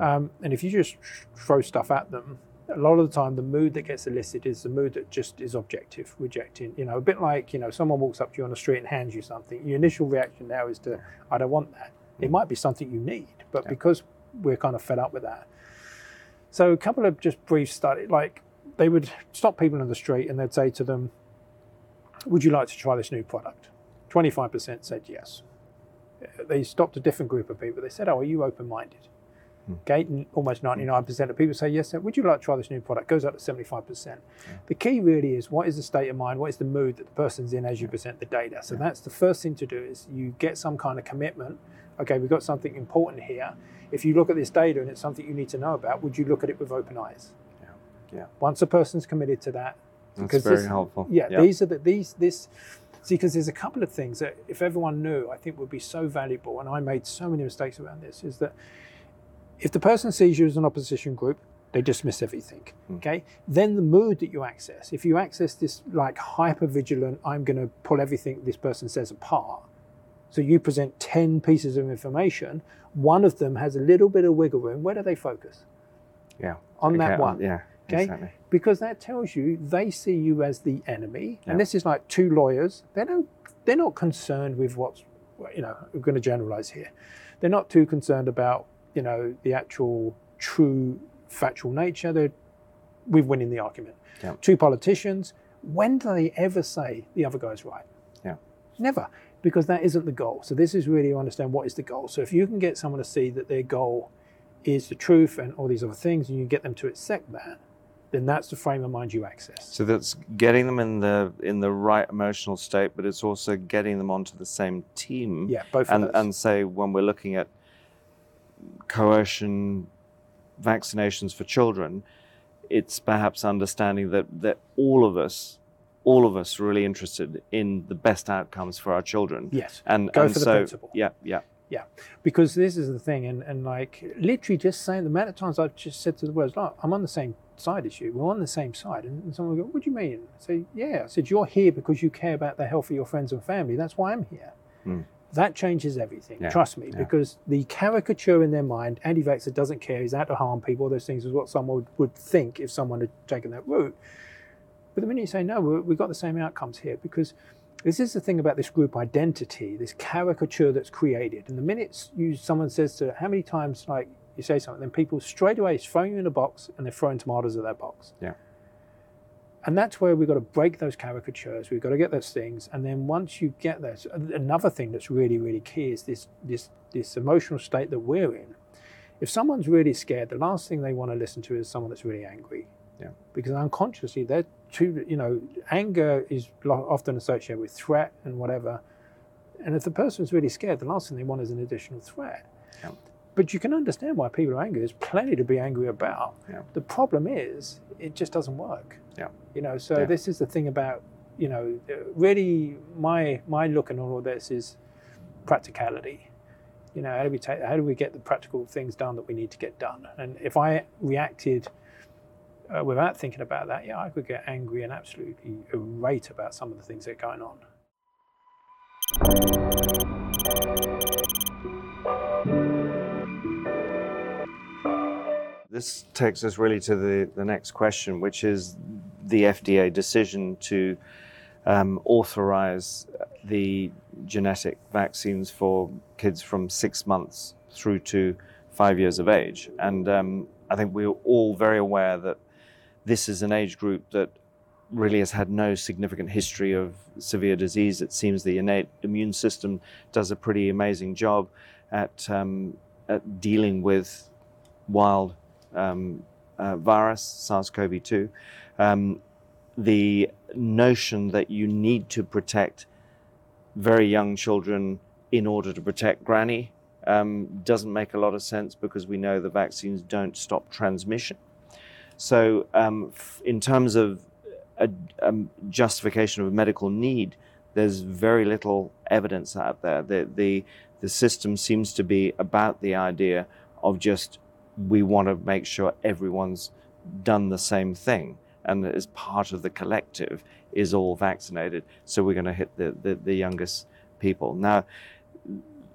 Speaker 2: Um, and if you just throw stuff at them, a lot of the time the mood that gets elicited is the mood that just is objective, rejecting. You know, a bit like you know, someone walks up to you on the street and hands you something. Your initial reaction now is to, I don't want that. It might be something you need, but
Speaker 1: Yeah.
Speaker 2: because we're kind of fed up with that. So a couple of just brief studies, like they would stop people in the street and they'd say to them, "Would you like to try this new product?" Twenty-five percent said yes. Uh, they stopped a different group of people. They said, "Oh, are you open-minded?" Hmm. Okay, n- almost hmm. 99% of people say yes. sir. Would you like to try this new product? Goes up to 75%. The key really is what is the state of mind, what is the mood that the person's in as you present the data. So that's the first thing to do is you get some kind of commitment. Okay, we've got something important here. If you look at this data and it's something you need to know about, would you look at it with open eyes?
Speaker 1: Yeah, yeah.
Speaker 2: Once a person's committed to that,
Speaker 1: That's
Speaker 2: because
Speaker 1: very
Speaker 2: this-
Speaker 1: helpful.
Speaker 2: yeah,
Speaker 1: Yeah.
Speaker 2: these are the these this see because there's a couple of things that if everyone knew, I think would be so valuable. And I made so many mistakes around this. Is that if the person sees you as an opposition group, they dismiss everything.
Speaker 1: Hmm.
Speaker 2: Okay, then the mood that you access, if you access this like hyper vigilant, I'm going to pull everything this person says apart. So you present ten pieces of information. One of them has a little bit of wiggle room. Where do they focus?
Speaker 1: Yeah.
Speaker 2: On that one
Speaker 1: Yeah.
Speaker 2: Okay?
Speaker 1: Exactly.
Speaker 2: because that tells you they see you as the enemy
Speaker 1: Yeah.
Speaker 2: and this is like two lawyers they don't they're not concerned with what's you know we're going to generalize here they're not too concerned about you know the actual true factual nature they're with winning the argument
Speaker 1: Yeah.
Speaker 2: two politicians when do they ever say the other guy's right
Speaker 1: Yeah.
Speaker 2: never because that isn't the goal so this is really to understand what is the goal so if you can get someone to see that their goal is the truth and all these other things and you get them to accept that then that's the frame of mind you access.
Speaker 1: So that's getting them in the in the right emotional state, but it's also getting them onto the same team.
Speaker 2: Yeah, both
Speaker 1: and and say when we're looking at coercion vaccinations for children, it's perhaps understanding that that all of us, all of us, are really interested in the best outcomes for our children.
Speaker 2: yes,
Speaker 1: And
Speaker 2: Go
Speaker 1: and
Speaker 2: for the principle.
Speaker 1: Yeah, yeah.
Speaker 2: Yeah, because this is the thing, and, and like literally just saying the amount of times I've just said to the words, "Look, I'm on the same side as you. We're on the same side." And, and someone will go, "What do you mean?" I say, "Yeah." I said, "You're here because you care about the health of your friends and family. That's why I'm here."
Speaker 1: Hmm.
Speaker 2: That changes everything.
Speaker 1: Yeah,
Speaker 2: Trust me,
Speaker 1: yeah.
Speaker 2: because the caricature in their mind, anti-vaxxer doesn't care. He's out to harm people. All those things is what someone would, would think if someone had taken that route. But the minute you say no, we- we've got the same outcomes here because this is the thing about this group identity, this caricature that's created. And the minute you someone says to how many times like you say something, then people straight away throw you in a box and they're throwing tomatoes at that box.
Speaker 1: Yeah.
Speaker 2: And that's where we've got to break those caricatures. We've got to get those things. And then once you get this, another thing that's really, really key is this this this emotional state that we're in. If someone's really scared, the last thing they want to listen to is someone that's really angry.
Speaker 1: Yeah.
Speaker 2: Because unconsciously they're you know, anger is often associated with threat and whatever. And if the person's really scared, the last thing they want is an additional threat.
Speaker 1: Yeah.
Speaker 2: But you can understand why people are angry. There's plenty to be angry about.
Speaker 1: Yeah.
Speaker 2: The problem is, it just doesn't work.
Speaker 1: Yeah.
Speaker 2: You know, so
Speaker 1: Yeah.
Speaker 2: this is the thing about, you know, really my my look at all of this is practicality. You know, how do we take, how do we get the practical things done that we need to get done? And if I reacted uh, without thinking about that, yeah, I could get angry and absolutely irate about some of the things that are going on.
Speaker 1: This takes us really to the, the next question, which is the FDA decision to um, authorize the genetic vaccines for kids from six months through to five years of age. And um, I think we're all very aware that this is an age group that really has had no significant history of severe disease. It seems the innate immune system does a pretty amazing job at, um, at dealing with wild um, uh, virus, SARS-CoV-2. Um, the notion that you need to protect very young children in order to protect granny um, doesn't make a lot of sense because we know the vaccines don't stop transmission. So, um, f- in terms of a, a justification of medical need, there's very little evidence out there. The, the, the system seems to be about the idea of just we want to make sure everyone's done the same thing and as part of the collective is all vaccinated. So we're going to hit the, the, the youngest people. Now,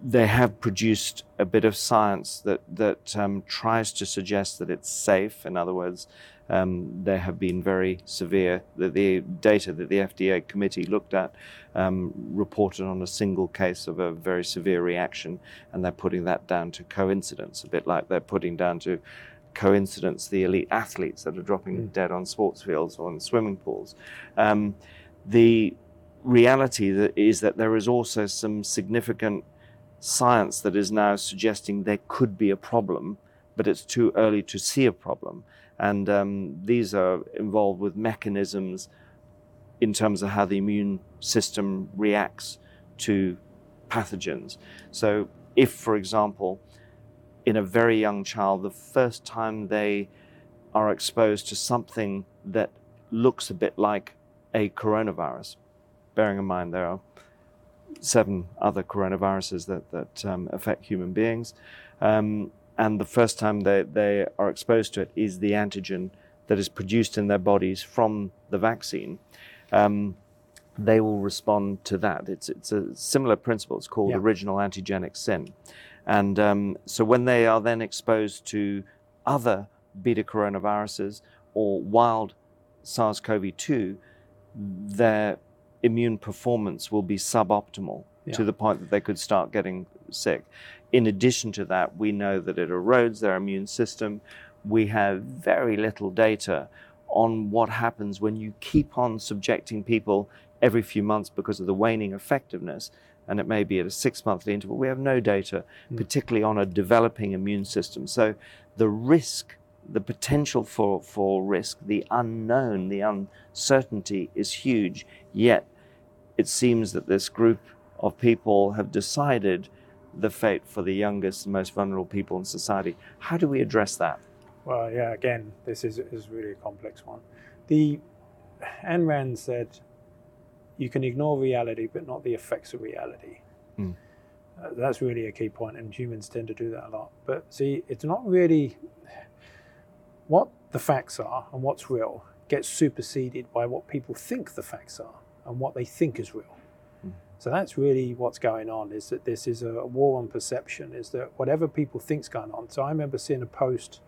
Speaker 1: they have produced a bit of science that, that um, tries to suggest that it's safe. In other words, um, there have been very severe, the, the data that the FDA committee looked at um, reported on a single case of a very severe reaction, and they're putting that down to coincidence, a bit like they're putting down to coincidence the elite athletes that are dropping
Speaker 2: Mm.
Speaker 1: dead on sports fields or in swimming pools. Um, the reality that is that there is also some significant science that is now suggesting there could be a problem, but it's too early to see a problem. And um, these are involved with mechanisms in terms of how the immune system reacts to pathogens. So, if, for example, in a very young child, the first time they are exposed to something that looks a bit like a coronavirus, bearing in mind there are seven other coronaviruses that, that um, affect human beings. Um, and the first time they, they are exposed to it is the antigen that is produced in their bodies from the vaccine. Um, they will respond to that. It's, it's a similar principle. It's called
Speaker 2: Yeah.
Speaker 1: original antigenic sin. And um, so when they are then exposed to other beta coronaviruses or wild SARS CoV 2, their immune performance will be suboptimal
Speaker 2: Yeah.
Speaker 1: to the point that they could start getting sick. In addition to that, we know that it erodes their immune system. We have very little data on what happens when you keep on subjecting people every few months because of the waning effectiveness, and it may be at a six monthly interval. We have no data,
Speaker 2: Mm.
Speaker 1: particularly on a developing immune system. So the risk, the potential for, for risk, the unknown, the uncertainty is huge. Yet it seems that this group of people have decided the fate for the youngest and most vulnerable people in society. How do we address that?
Speaker 2: Well, yeah, again, this is, is really a complex one. The Ayn Rand said, you can ignore reality, but not the effects of reality.
Speaker 1: Mm.
Speaker 2: Uh, that's really a key point, and humans tend to do that a lot. But see, it's not really what the facts are and what's real gets superseded by what people think the facts are and what they think is real.
Speaker 1: Mm.
Speaker 2: So that's really what's going on. Is that this is a war on perception? Is that whatever people think's going on? So I remember seeing a post.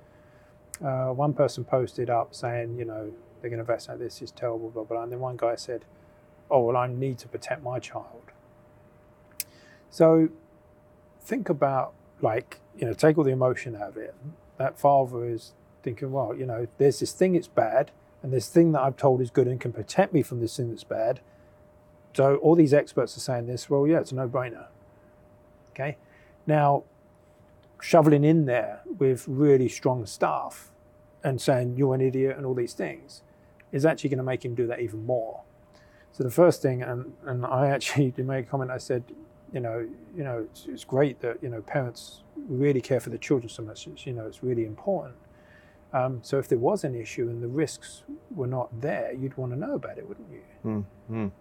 Speaker 2: Uh, one person posted up saying, you know, they're going to vaccinate. This is terrible, blah blah. And then one guy said, "Oh well, I need to protect my child." So think about like you know, take all the emotion out of it. That father is thinking, well, you know, there's this thing it's bad, and this thing that I've told is good and can protect me from this thing that's bad. So all these experts are saying this. Well, yeah, it's a no-brainer. Okay, now shoveling in there with really strong staff and saying you're an idiot and all these things is actually going to make him do that even more. So the first thing, and, and I actually did make a comment. I said, you know, you know, it's, it's great that you know parents really care for the children so much. It's, you know, it's really important. Um, so if there was an issue and the risks were not there, you'd want to know about it, wouldn't you?
Speaker 1: Mm.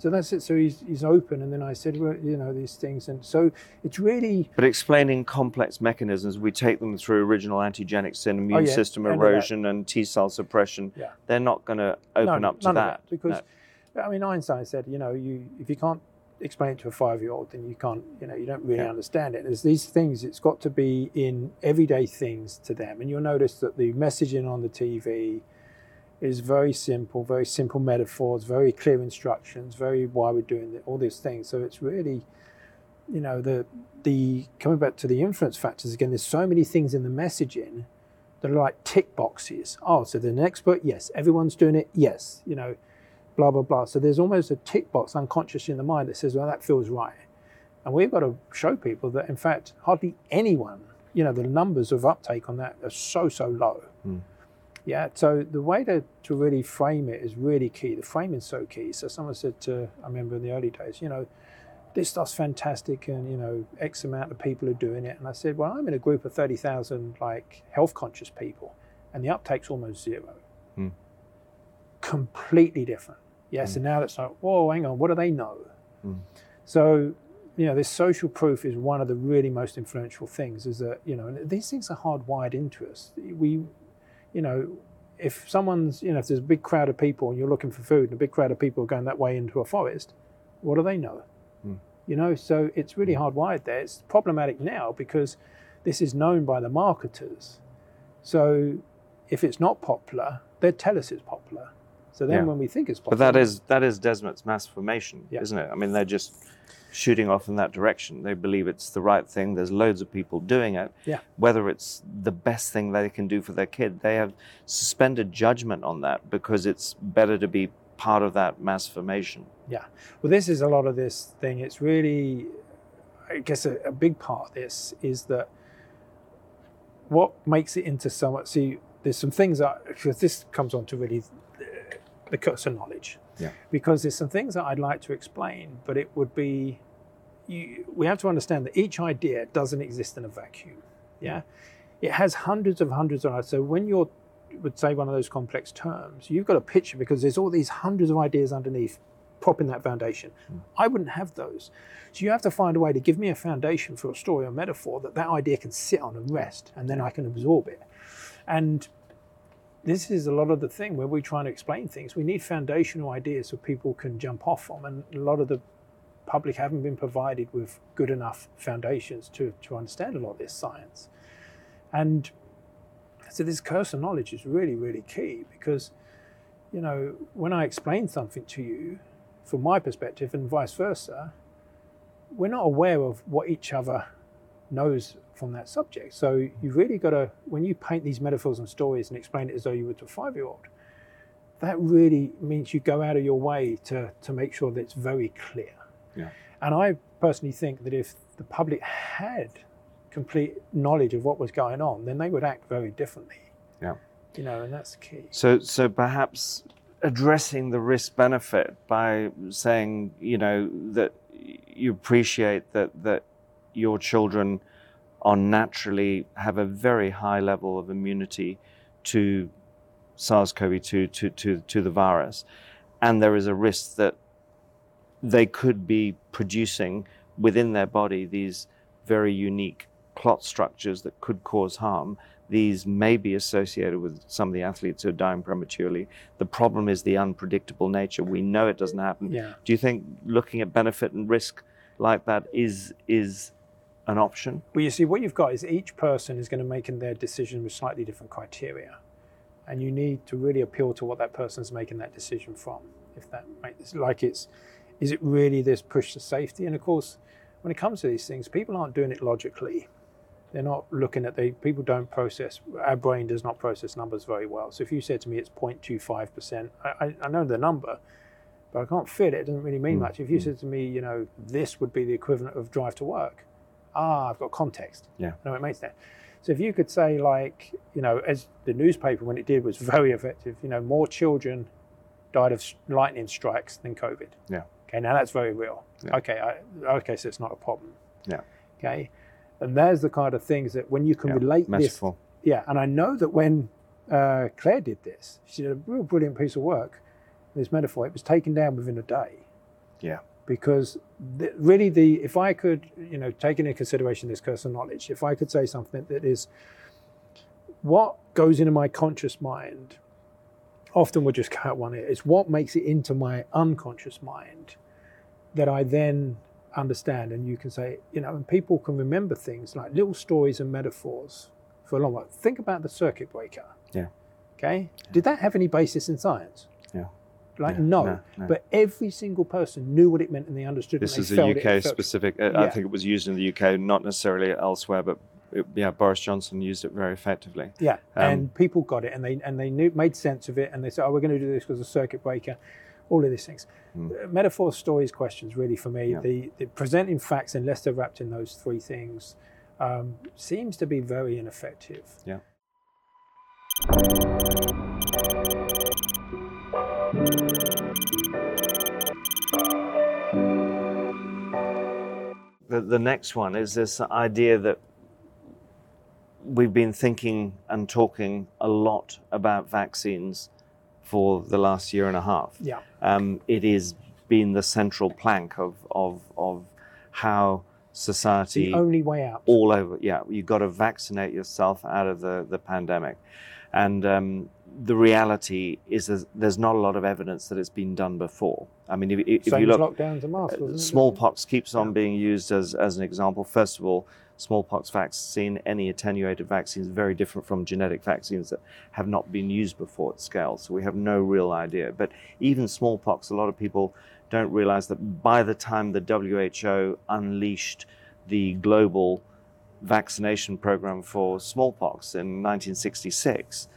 Speaker 2: So that's it. So he's, he's open, and then I said, well, you know, these things, and so it's really.
Speaker 1: But explaining complex mechanisms, we take them through original antigenic sin, immune
Speaker 2: Oh, yeah,
Speaker 1: system
Speaker 2: end
Speaker 1: erosion, and T cell suppression.
Speaker 2: Yeah.
Speaker 1: They're not going to open
Speaker 2: No,
Speaker 1: up to
Speaker 2: none of
Speaker 1: that.
Speaker 2: because
Speaker 1: No.
Speaker 2: I mean Einstein said, you know, you if you can't explain it to a five year old, then you can't, you know, you don't really
Speaker 1: Yeah.
Speaker 2: understand it. There's these things. It's got to be in everyday things to them, and you'll notice that the messaging on the TV is very simple, very simple metaphors, very clear instructions, very why we're doing it, all these things. So it's really, you know, the the coming back to the influence factors again. There's so many things in the messaging that are like tick boxes. Oh, so they're an expert? Yes. Everyone's doing it? Yes. You know, blah, blah, blah. So there's almost a tick box unconsciously in the mind that says, well, that feels right. And we've got to show people that, in fact, hardly anyone, you know, the numbers of uptake on that are so, so low.
Speaker 1: Mm.
Speaker 2: Yeah. So the way to, to really frame it is really key. The framing's so key. So someone said to, I remember in the early days, you know, this stuff's fantastic and you know x amount of people are doing it and i said well i'm in a group of 30000 like health conscious people and the uptake's almost zero
Speaker 1: Hmm.
Speaker 2: completely different yes
Speaker 1: Hmm.
Speaker 2: and now it's like whoa hang on what do they know?
Speaker 1: Hmm.
Speaker 2: so you know this social proof is one of the really most influential things is that you know and these things are hardwired into us. We you know if someone's you know if there's a big crowd of people and you're looking for food and a big crowd of people are going that way into a forest what do they know?
Speaker 1: Hmm.
Speaker 2: you know so it's really hardwired there. It's problematic now because this is known by the marketers. So if it's not popular they tell us it's popular so then
Speaker 1: Yeah.
Speaker 2: when we think it's
Speaker 1: possible,
Speaker 2: But
Speaker 1: that is that is Desmet's mass formation,
Speaker 2: Yeah.
Speaker 1: isn't it? I mean, they're just shooting off in that direction. They believe it's the right thing. There's loads of people doing it.
Speaker 2: Yeah.
Speaker 1: Whether it's the best thing they can do for their kid, they have suspended judgment on that because it's better to be part of that mass formation. Yeah.
Speaker 2: Well, this is a lot of this thing. It's really, I guess, a, a big part of this is that what makes it into so much. See, there's some things that because this comes on to really the, of knowledge.
Speaker 1: Yeah.
Speaker 2: Because there's some things that I'd like to explain, but it would be, you, we have to understand that each idea doesn't exist in a vacuum. Yeah. It has hundreds of hundreds of. Ideas. So when you're would say one of those complex terms, you've got a picture because there's all these hundreds of ideas underneath propping that foundation. Hmm. I wouldn't have those. So you have to find a way to give me a foundation for a story or metaphor that that idea can sit on and rest, and then I can absorb it. And this is a lot of the thing where we're trying to explain things. We need foundational ideas so people can jump off from, and a lot of the public haven't been provided with good enough foundations to, to understand a lot of this science. And so this curse of knowledge is really, really key because, you know, when I explain something to you, from my perspective and vice versa, we're not aware of what each other knows from that subject. So you've really got to, when you paint these metaphors and stories and explain it as though you were to a five-year-old, that really means you go out of your way to, to make sure that it's very clear.
Speaker 1: Yeah.
Speaker 2: And I personally think that if the public had complete knowledge of what was going on, then they would act very differently.
Speaker 1: Yeah.
Speaker 2: You know, and that's key.
Speaker 1: So, so perhaps addressing the risk benefit by saying, you know, that you appreciate that that your children are naturally have a very high level of immunity to SARS-CoV-2 to, to, to the virus, and there is a risk that they could be producing within their body these very unique clot structures that could cause harm. These may be associated with some of the athletes who are dying prematurely. The problem is the unpredictable nature. We know it doesn't happen.
Speaker 2: Yeah.
Speaker 1: Do you think looking at benefit and risk like that is is an option?
Speaker 2: Well, you see, what you've got is each person is going to make in their decision with slightly different criteria. and you need to really appeal to what that person's making that decision from. If that makes like it's, is it really this push to safety? And of course, when it comes to these things, people aren't doing it logically. They're not looking at the people don't process. Our brain does not process numbers very well. So if you said to me it's 0.25 percent, I, I know the number, but I can't fit it. It doesn't really mean
Speaker 1: Mm,
Speaker 2: much. If you
Speaker 1: mm.
Speaker 2: said to me, you know, this would be the equivalent of drive to work, ah, I've got context.
Speaker 1: Yeah.
Speaker 2: No, it makes sense. So if you could say, like, you know, as the newspaper when it did was very effective, you know, more children died of lightning strikes than COVID.
Speaker 1: Yeah.
Speaker 2: Okay, now that's very real.
Speaker 1: Yeah.
Speaker 2: Okay, I, okay, so it's not a problem.
Speaker 1: Yeah.
Speaker 2: Okay, and there's the kind of things that when you can
Speaker 1: Yeah,
Speaker 2: relate this yeah, and I know that when uh, Claire did this, she did a real brilliant piece of work. This metaphor, it was taken down within a day.
Speaker 1: Yeah.
Speaker 2: Because the, really, the if I could, you know, take into consideration this curse of knowledge, if I could say something that is what goes into my conscious mind, often would just cut one ear. It's what makes it into my unconscious mind that I then understand. And you can say, you know, and people can remember things like little stories and metaphors for a long while. Think about the circuit breaker.
Speaker 1: Yeah.
Speaker 2: Okay. Did that have any basis in science?
Speaker 1: Yeah.
Speaker 2: Like
Speaker 1: Yeah,
Speaker 2: no,
Speaker 1: no, no.
Speaker 2: but every single person knew what it meant and they understood.
Speaker 1: This is a UK specific. uh, I think it was used in the UK, not necessarily elsewhere, but it, yeah, Boris Johnson used it very effectively.
Speaker 2: Yeah,
Speaker 1: Um,
Speaker 2: and people got it, and they and they knew made sense of it, and they said, "Oh, we're going to do this because of circuit breaker." All of these things,
Speaker 1: Mm.
Speaker 2: Uh, metaphors, stories, questions. Really, for me,
Speaker 1: Yeah.
Speaker 2: the, the presenting facts unless they're wrapped in those three things um, seems to be very ineffective.
Speaker 1: Yeah. The, the next one is this idea that we've been thinking and talking a lot about vaccines for the last year and a half.
Speaker 2: Yeah,
Speaker 1: Um, it is been the central plank of, of, of how society
Speaker 2: the only way out.
Speaker 1: all over. Yeah, you've got to vaccinate yourself out of the, the pandemic. And um, the reality is there's, there's not a lot of evidence that it's been done before. I mean, if, if
Speaker 2: Same
Speaker 1: you look,
Speaker 2: lockdowns and masks. Uh, it?
Speaker 1: smallpox keeps on
Speaker 2: Yeah.
Speaker 1: being used as, as an example. First of all, smallpox vaccine, any attenuated vaccine is very different from genetic vaccines that have not been used before at scale. So we have no real idea. But even smallpox, a lot of people don't realize that by the time the WHO unleashed the global vaccination program for smallpox in 1966,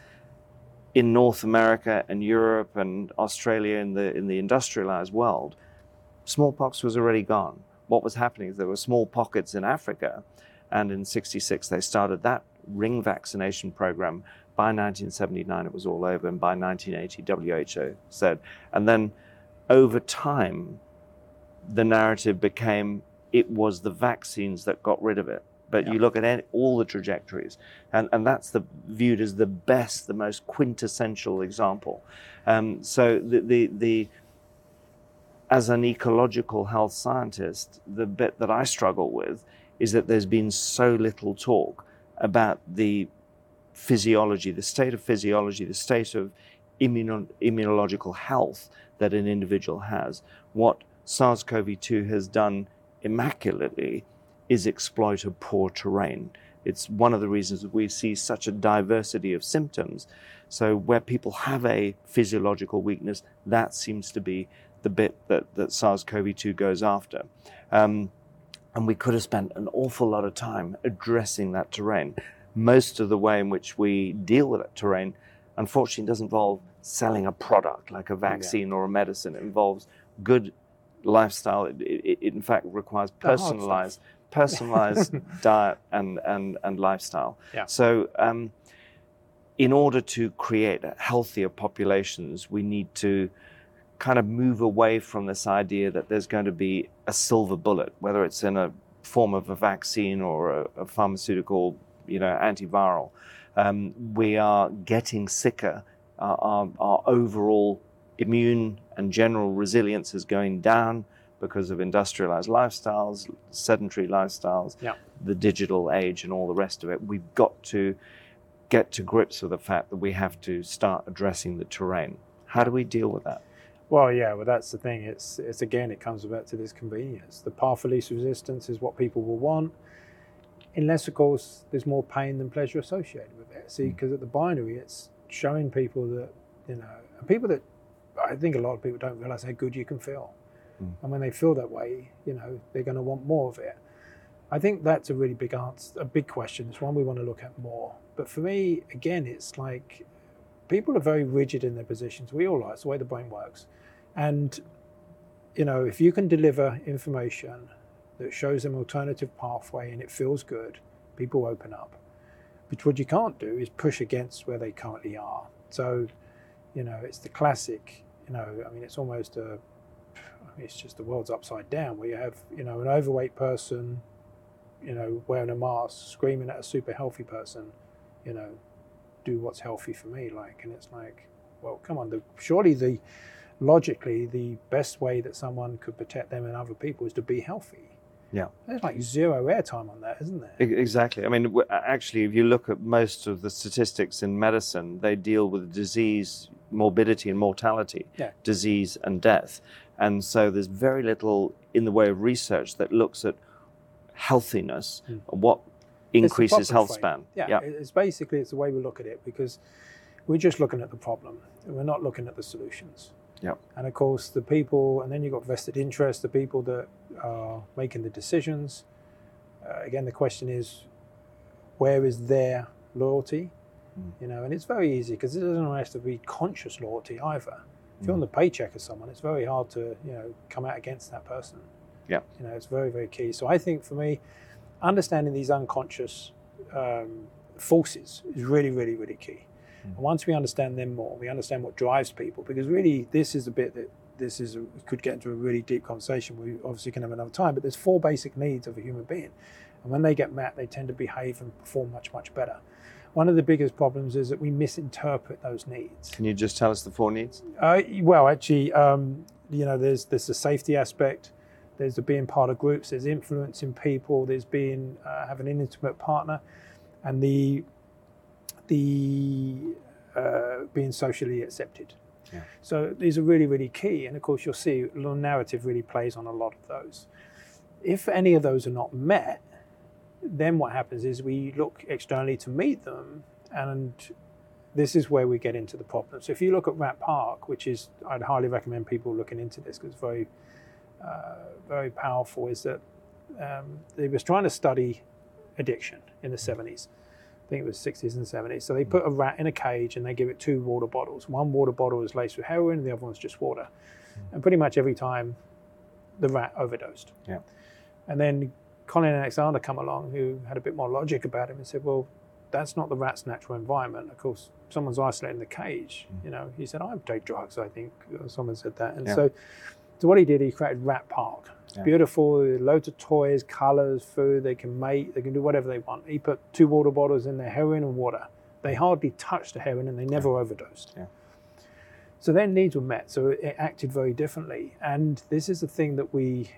Speaker 1: in North America and Europe and Australia in the in the industrialized world, smallpox was already gone. What was happening is there were small pockets in Africa, and in 66 they started that ring vaccination program. By 1979 it was all over, and by 1980 WHO said, and then over time, the narrative became it was the vaccines that got rid of it. But you look at any, all the trajectories, and, and that's the viewed as the best, the most quintessential example. Um, so the, the the as an ecological health scientist, the bit that I struggle with is that there's been so little talk about the physiology, the state of physiology, the state of immuno- immunological health that an individual has. What SARS CoV 2 has done immaculately is exploit a poor terrain. It's one of the reasons we see such a diversity of symptoms. So, where people have a physiological weakness, that seems to be the bit that, that SARS CoV 2 goes after. Um, and we could have spent an awful lot of time addressing that terrain. Most of the way in which we deal with that terrain, unfortunately, doesn't involve selling a product like a vaccine or a medicine. It involves good lifestyle. It, it, it in fact requires
Speaker 2: The hard stuff.
Speaker 1: personalized, personalized diet and, and, and lifestyle.
Speaker 2: Yeah.
Speaker 1: So, um, in order to create healthier populations, we need to kind of move away from this idea that there's going to be a silver bullet, whether it's in a form of a vaccine or a, a pharmaceutical, you know, antiviral. Um, we are getting sicker. Our, our, our overall immune and general resilience is going down because of industrialized lifestyles, sedentary lifestyles,
Speaker 2: Yeah.
Speaker 1: the digital age, and all the rest of it. We've got to get to grips with the fact that we have to start addressing the terrain. How do we deal with that?
Speaker 2: Well, yeah, well, that's the thing. It's it's again, it comes back to this convenience. The path of least resistance is what people will want, unless, of course, there's more pain than pleasure associated with it. See,
Speaker 1: Mm.
Speaker 2: because at the binary, it's showing people that you know, people that I think a lot of people don't realize how good you can feel,
Speaker 1: Mm.
Speaker 2: and when they feel that way, you know, they're going to want more of it. I think that's a really big answer, a big question. It's one we want to look at more. But for me, again, it's like people are very rigid in their positions. We all are. It's the way the brain works, and you know, if you can deliver information that shows them alternative pathway and it feels good, people open up. But what you can't do is push against where they currently are. So, you know, it's the classic, you know, I mean, it's almost a, it's just the world's upside down where you have, you know, an overweight person, you know, wearing a mask, screaming at a super healthy person, you know, do what's healthy for me. Like, and it's like, well, come on, the, surely the, logically, the best way that someone could protect them and other people is to be healthy.
Speaker 1: Yeah.
Speaker 2: There's like zero airtime on that, isn't there?
Speaker 1: Exactly. I mean, actually, if you look at most of the statistics in medicine, they deal with disease, morbidity, and mortality,
Speaker 2: Yeah.
Speaker 1: disease and death. And so there's very little in the way of research that looks at healthiness
Speaker 2: Mm.
Speaker 1: and what increases health
Speaker 2: frame.
Speaker 1: span.
Speaker 2: Yeah, it's basically it's the way we look at it because we're just looking at the problem and we're not looking at the solutions.
Speaker 1: Yep.
Speaker 2: And of course, the people, and then you've got vested interest, the people that are making the decisions. Uh, again, the question is, where is their loyalty?
Speaker 1: Mm.
Speaker 2: You know, and it's very easy because it doesn't have to be conscious loyalty either. If you're
Speaker 1: Mm.
Speaker 2: on the paycheck of someone, it's very hard to you know come out against that person.
Speaker 1: Yeah.
Speaker 2: You know, it's very very key. So I think for me, understanding these unconscious um, forces is really really really key.
Speaker 1: Mm.
Speaker 2: And once we understand them more, we understand what drives people. Because really, this is a bit that this is a, could get into a really deep conversation. We obviously can have another time, but there's four basic needs of a human being, and when they get met, they tend to behave and perform much much better. One of the biggest problems is that we misinterpret those needs.
Speaker 1: Can you just tell us the four needs?
Speaker 2: Uh, well, actually, um, you know, there's there's the safety aspect. There's the being part of groups. There's influencing people. There's being uh, having an intimate partner, and the the uh, being socially accepted.
Speaker 1: Yeah.
Speaker 2: So these are really really key. And of course, you'll see the narrative really plays on a lot of those. If any of those are not met, then what happens is we look externally to meet them, and this is where we get into the problem. So if you look at Rat Park, which is I'd highly recommend people looking into this because it's very, uh, very powerful. Is that um, they was trying to study addiction in the 70s. I think it was 60s and 70s. So they put a rat in a cage and they give it two water bottles. One water bottle is laced with heroin, and the other one's just water. And pretty much every time, the rat overdosed.
Speaker 1: Yeah.
Speaker 2: And then Colin Alexander come along, who had a bit more logic about him, and said, "Well, that's not the rat's natural environment. Of course, someone's isolating the cage. Hmm. You know, he said, I take drugs, I think. Someone said that. And
Speaker 1: Yeah.
Speaker 2: so, so what he did, he created Rat Park. It's
Speaker 1: Yeah.
Speaker 2: beautiful, loads of toys, colors, food. They can mate, they can do whatever they want. He put two water bottles in there, heroin and water. They hardly touched the heroin and they never overdosed.
Speaker 1: Yeah.
Speaker 2: So their needs were met. So it acted very differently. And this is the thing that we,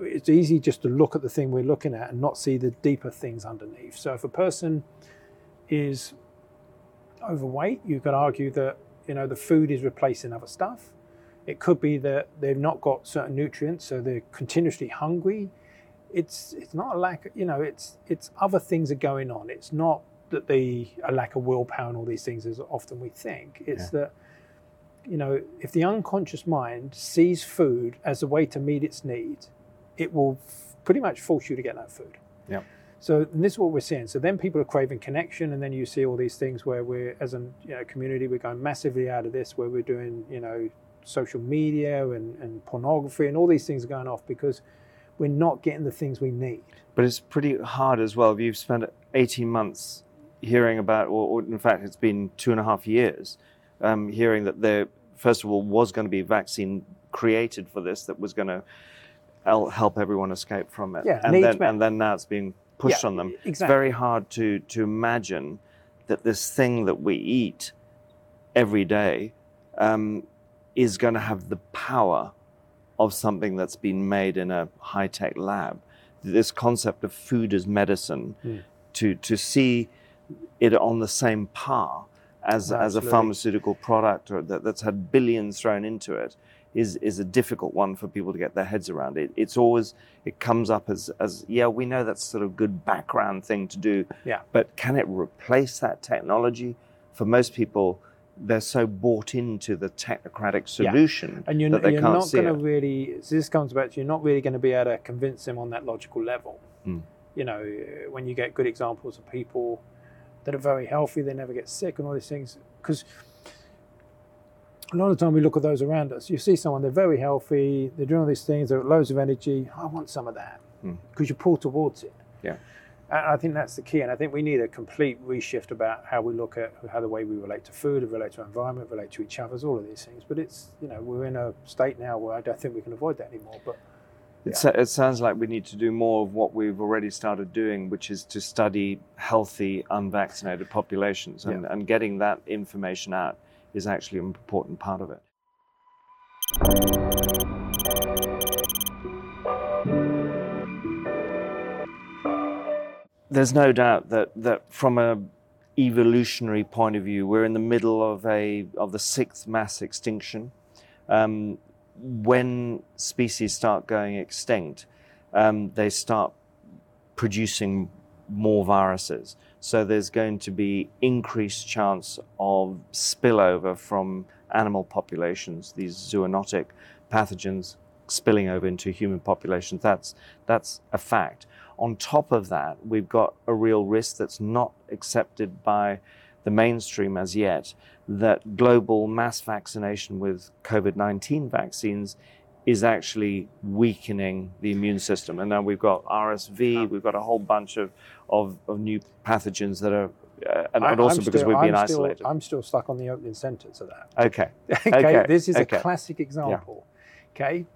Speaker 2: it's easy just to look at the thing we're looking at and not see the deeper things underneath. So if a person is overweight, you could argue that you know the food is replacing other stuff. It could be that they've not got certain nutrients, so they're continuously hungry. It's it's not a lack, you know, it's it's other things are going on. It's not that they a lack of willpower and all these things as often we think. It's that you know if the unconscious mind sees food as a way to meet its needs, it will f- pretty much force you to get that food.
Speaker 1: Yeah.
Speaker 2: So and this is what we're seeing. So then people are craving connection, and then you see all these things where we're, as a you know, community, we're going massively out of this, where we're doing, you know, social media and, and pornography, and all these things are going off because we're not getting the things we need.
Speaker 1: But it's pretty hard as well. If you've spent 18 months hearing about, or, or in fact, it's been two and a half years, um, hearing that there, first of all, was going to be a vaccine created for this that was going to help everyone escape from it.
Speaker 2: Yeah,
Speaker 1: and then and then now it's being pushed
Speaker 2: Yeah,
Speaker 1: on them. It's very hard to to imagine that this thing that we eat every day um, is going to have the power of something that's been made in a high tech lab. This concept of food as medicine,
Speaker 2: Mm.
Speaker 1: to to see it on the same par as as a pharmaceutical product or that, that's had billions thrown into it is is a difficult one for people to get their heads around. It it's always it comes up as as yeah we know that's sort of good background thing to do.
Speaker 2: Yeah.
Speaker 1: But can it replace that technology for most people, they're so bought into the technocratic solution
Speaker 2: and you're,
Speaker 1: that they
Speaker 2: you're
Speaker 1: can't
Speaker 2: not going to really so this comes back to you're not really going to be able to convince them on that logical level
Speaker 1: Mm.
Speaker 2: you know when you get good examples of people that are very healthy they never get sick and all these things because a lot of the time we look at those around us you see someone they're very healthy they're doing all these things they're at loads of energy i want some of that
Speaker 1: Mm.
Speaker 2: because you pull towards it
Speaker 1: Yeah.
Speaker 2: and I think that's the key, and I think we need a complete reshift about how we look at how the way we relate to food, relate to environment, relate to each other, all of these things. But it's you know we're in a state now where I don't think we can avoid that anymore. But
Speaker 1: It, sa- it sounds like we need to do more of what we've already started doing, which is to study healthy, unvaccinated populations. And,
Speaker 2: Yeah.
Speaker 1: and getting that information out is actually an important part of it. There's no doubt that, that from a evolutionary point of view, we're in the middle of a of the sixth mass extinction. Um, when species start going extinct, um, they start producing more viruses. So there's going to be increased chance of spillover from animal populations, these zoonotic pathogens spilling over into human populations. That's that's a fact. On top of that, we've got a real risk that's not accepted by the mainstream as yet that global mass vaccination with COVID 19 vaccines is actually weakening the immune system. And now we've got RSV, we've got a whole bunch of, of, of new pathogens that are, uh, and,
Speaker 2: I-
Speaker 1: and also
Speaker 2: I'm
Speaker 1: because
Speaker 2: still-
Speaker 1: we've been
Speaker 2: I'm still-
Speaker 1: isolated.
Speaker 2: I'm still stuck on the opening sentence of that.
Speaker 1: okay.
Speaker 2: okay,
Speaker 1: Okay,
Speaker 2: this is
Speaker 1: okay.
Speaker 2: a classic example. Okay,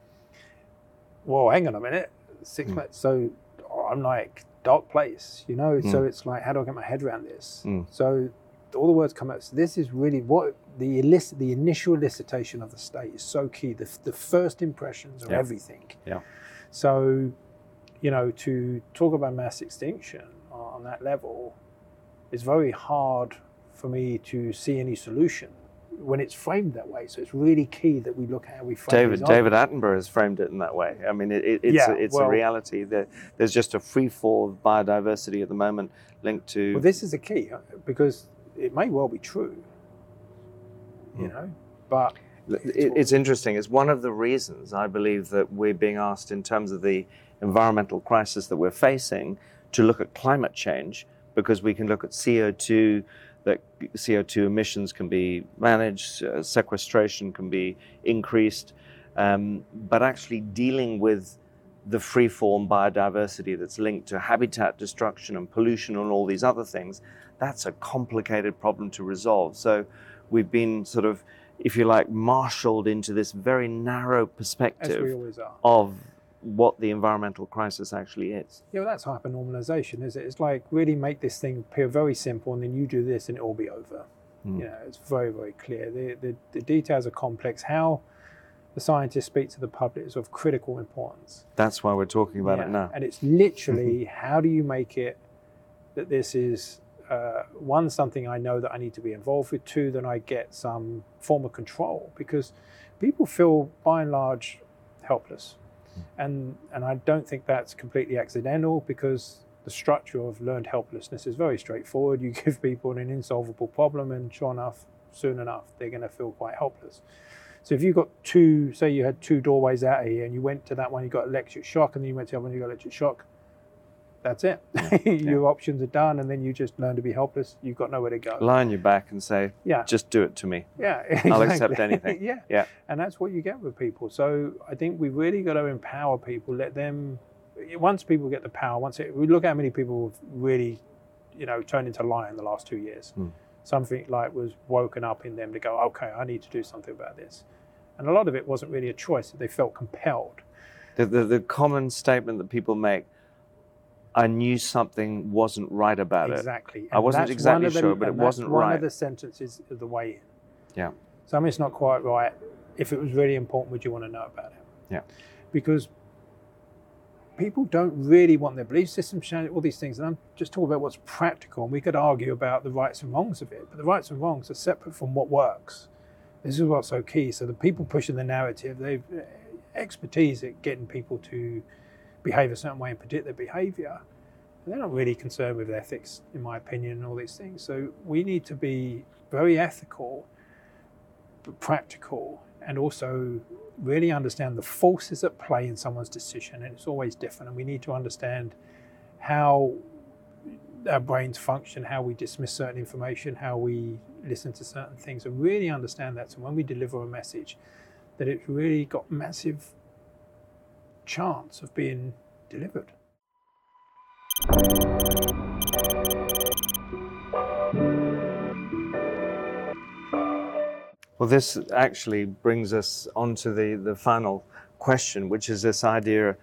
Speaker 2: well, hang on a minute, six
Speaker 1: Mm.
Speaker 2: months. So I'm like dark place, you know. So
Speaker 1: Mm.
Speaker 2: it's like, how do I get my head around this?
Speaker 1: Mm.
Speaker 2: So all the words come out. So this is really what the the initial elicitation of the state is so key. The, the first impressions are
Speaker 1: Yeah.
Speaker 2: everything.
Speaker 1: Yeah.
Speaker 2: So, you know, to talk about mass extinction on that level is very hard for me to see any solution when it's framed that way. So it's really key that we look at how we frame
Speaker 1: David, David. Attenborough has framed it in that way. I mean, it, it, it's,
Speaker 2: Yeah,
Speaker 1: a, it's
Speaker 2: well-
Speaker 1: a reality. That there's just a free fall of biodiversity at the moment linked to.
Speaker 2: Well, this is the key because it may well be true, you
Speaker 1: Mm.
Speaker 2: know, but
Speaker 1: It- It's interesting. It's one of the reasons I believe that we're being asked, in terms of the environmental crisis that we're facing, to look at climate change because we can look at CO2, that CO2 emissions can be managed, uh, sequestration can be increased, um, but actually dealing with the free-form biodiversity that's linked to habitat destruction and pollution and all these other things, that's a complicated problem to resolve. So we've been sort of, if you like, marshaled into this very narrow perspective of what the environmental crisis actually is.
Speaker 2: Yeah, well, that's hypernormalization, is it? It's like really make this thing appear very simple, and then you do this, and it will be over.
Speaker 1: Mm.
Speaker 2: You know, it's very, very clear. The, the the details are complex. How the scientists speak to the public is of critical importance.
Speaker 1: That's why we're talking about
Speaker 2: Yeah,
Speaker 1: it now.
Speaker 2: And it's literally how do you make it that this is uh, one something I know that I need to be involved with. Two, that I get some form of control because people feel by and large helpless, and and I don't think that's completely accidental because the structure of learned helplessness is very straightforward. You give people an insolvable problem, and sure enough, soon enough, they're going to feel quite helpless. So if you've got two, say you had two doorways out of here, and you went to that one, you got electric shock, and then you went to the other one, you got electric shock. That's it. Your options are done, and then you just learn to be helpless. You've got nowhere to go.
Speaker 1: Lie on your back and say,
Speaker 2: Yeah,
Speaker 1: just do it to me.
Speaker 2: yeah.
Speaker 1: I'll accept anything.
Speaker 2: yeah,
Speaker 1: Yeah.
Speaker 2: and that's what you get with people. So I think we really got to empower people. Let them. Once people get the power, once it, we look at how many people have really, you know, turned into lion the last two years.
Speaker 1: Hmm.
Speaker 2: Something like was woken up in them to go, okay, I need to do something about this, and a lot of it wasn't really a choice. They felt compelled.
Speaker 1: The, the, the common statement that people make, I knew something wasn't right about it.
Speaker 2: exactly.
Speaker 1: I wasn't exactly
Speaker 2: the-
Speaker 1: sure, but it wasn't
Speaker 2: one
Speaker 1: right.
Speaker 2: of the sentences of the way in.
Speaker 1: Yeah.
Speaker 2: Something's not quite right. If it was really important, would you want to know about it?
Speaker 1: Yeah.
Speaker 2: Because people don't really want their belief systems changed, all these things. And I'm just talking about what's practical. And we could argue about the rights and wrongs of it, but the rights and wrongs are separate from what works. This is what's so key. So the people pushing the narrative, they've uh, expertise at getting people to behave a certain way and predict their behavior. And they're not really concerned with ethics, in my opinion, and all these things. So we need to be very ethical, but practical, and also really understand the forces at play in someone's decision. And it's always different. And we need to understand how our brains function, how we dismiss certain information, how we listen to certain things, and really understand that. So when we deliver a message, that it's really got massive chance of being delivered.
Speaker 1: Well, this actually brings us on to the, the final question, which is this idea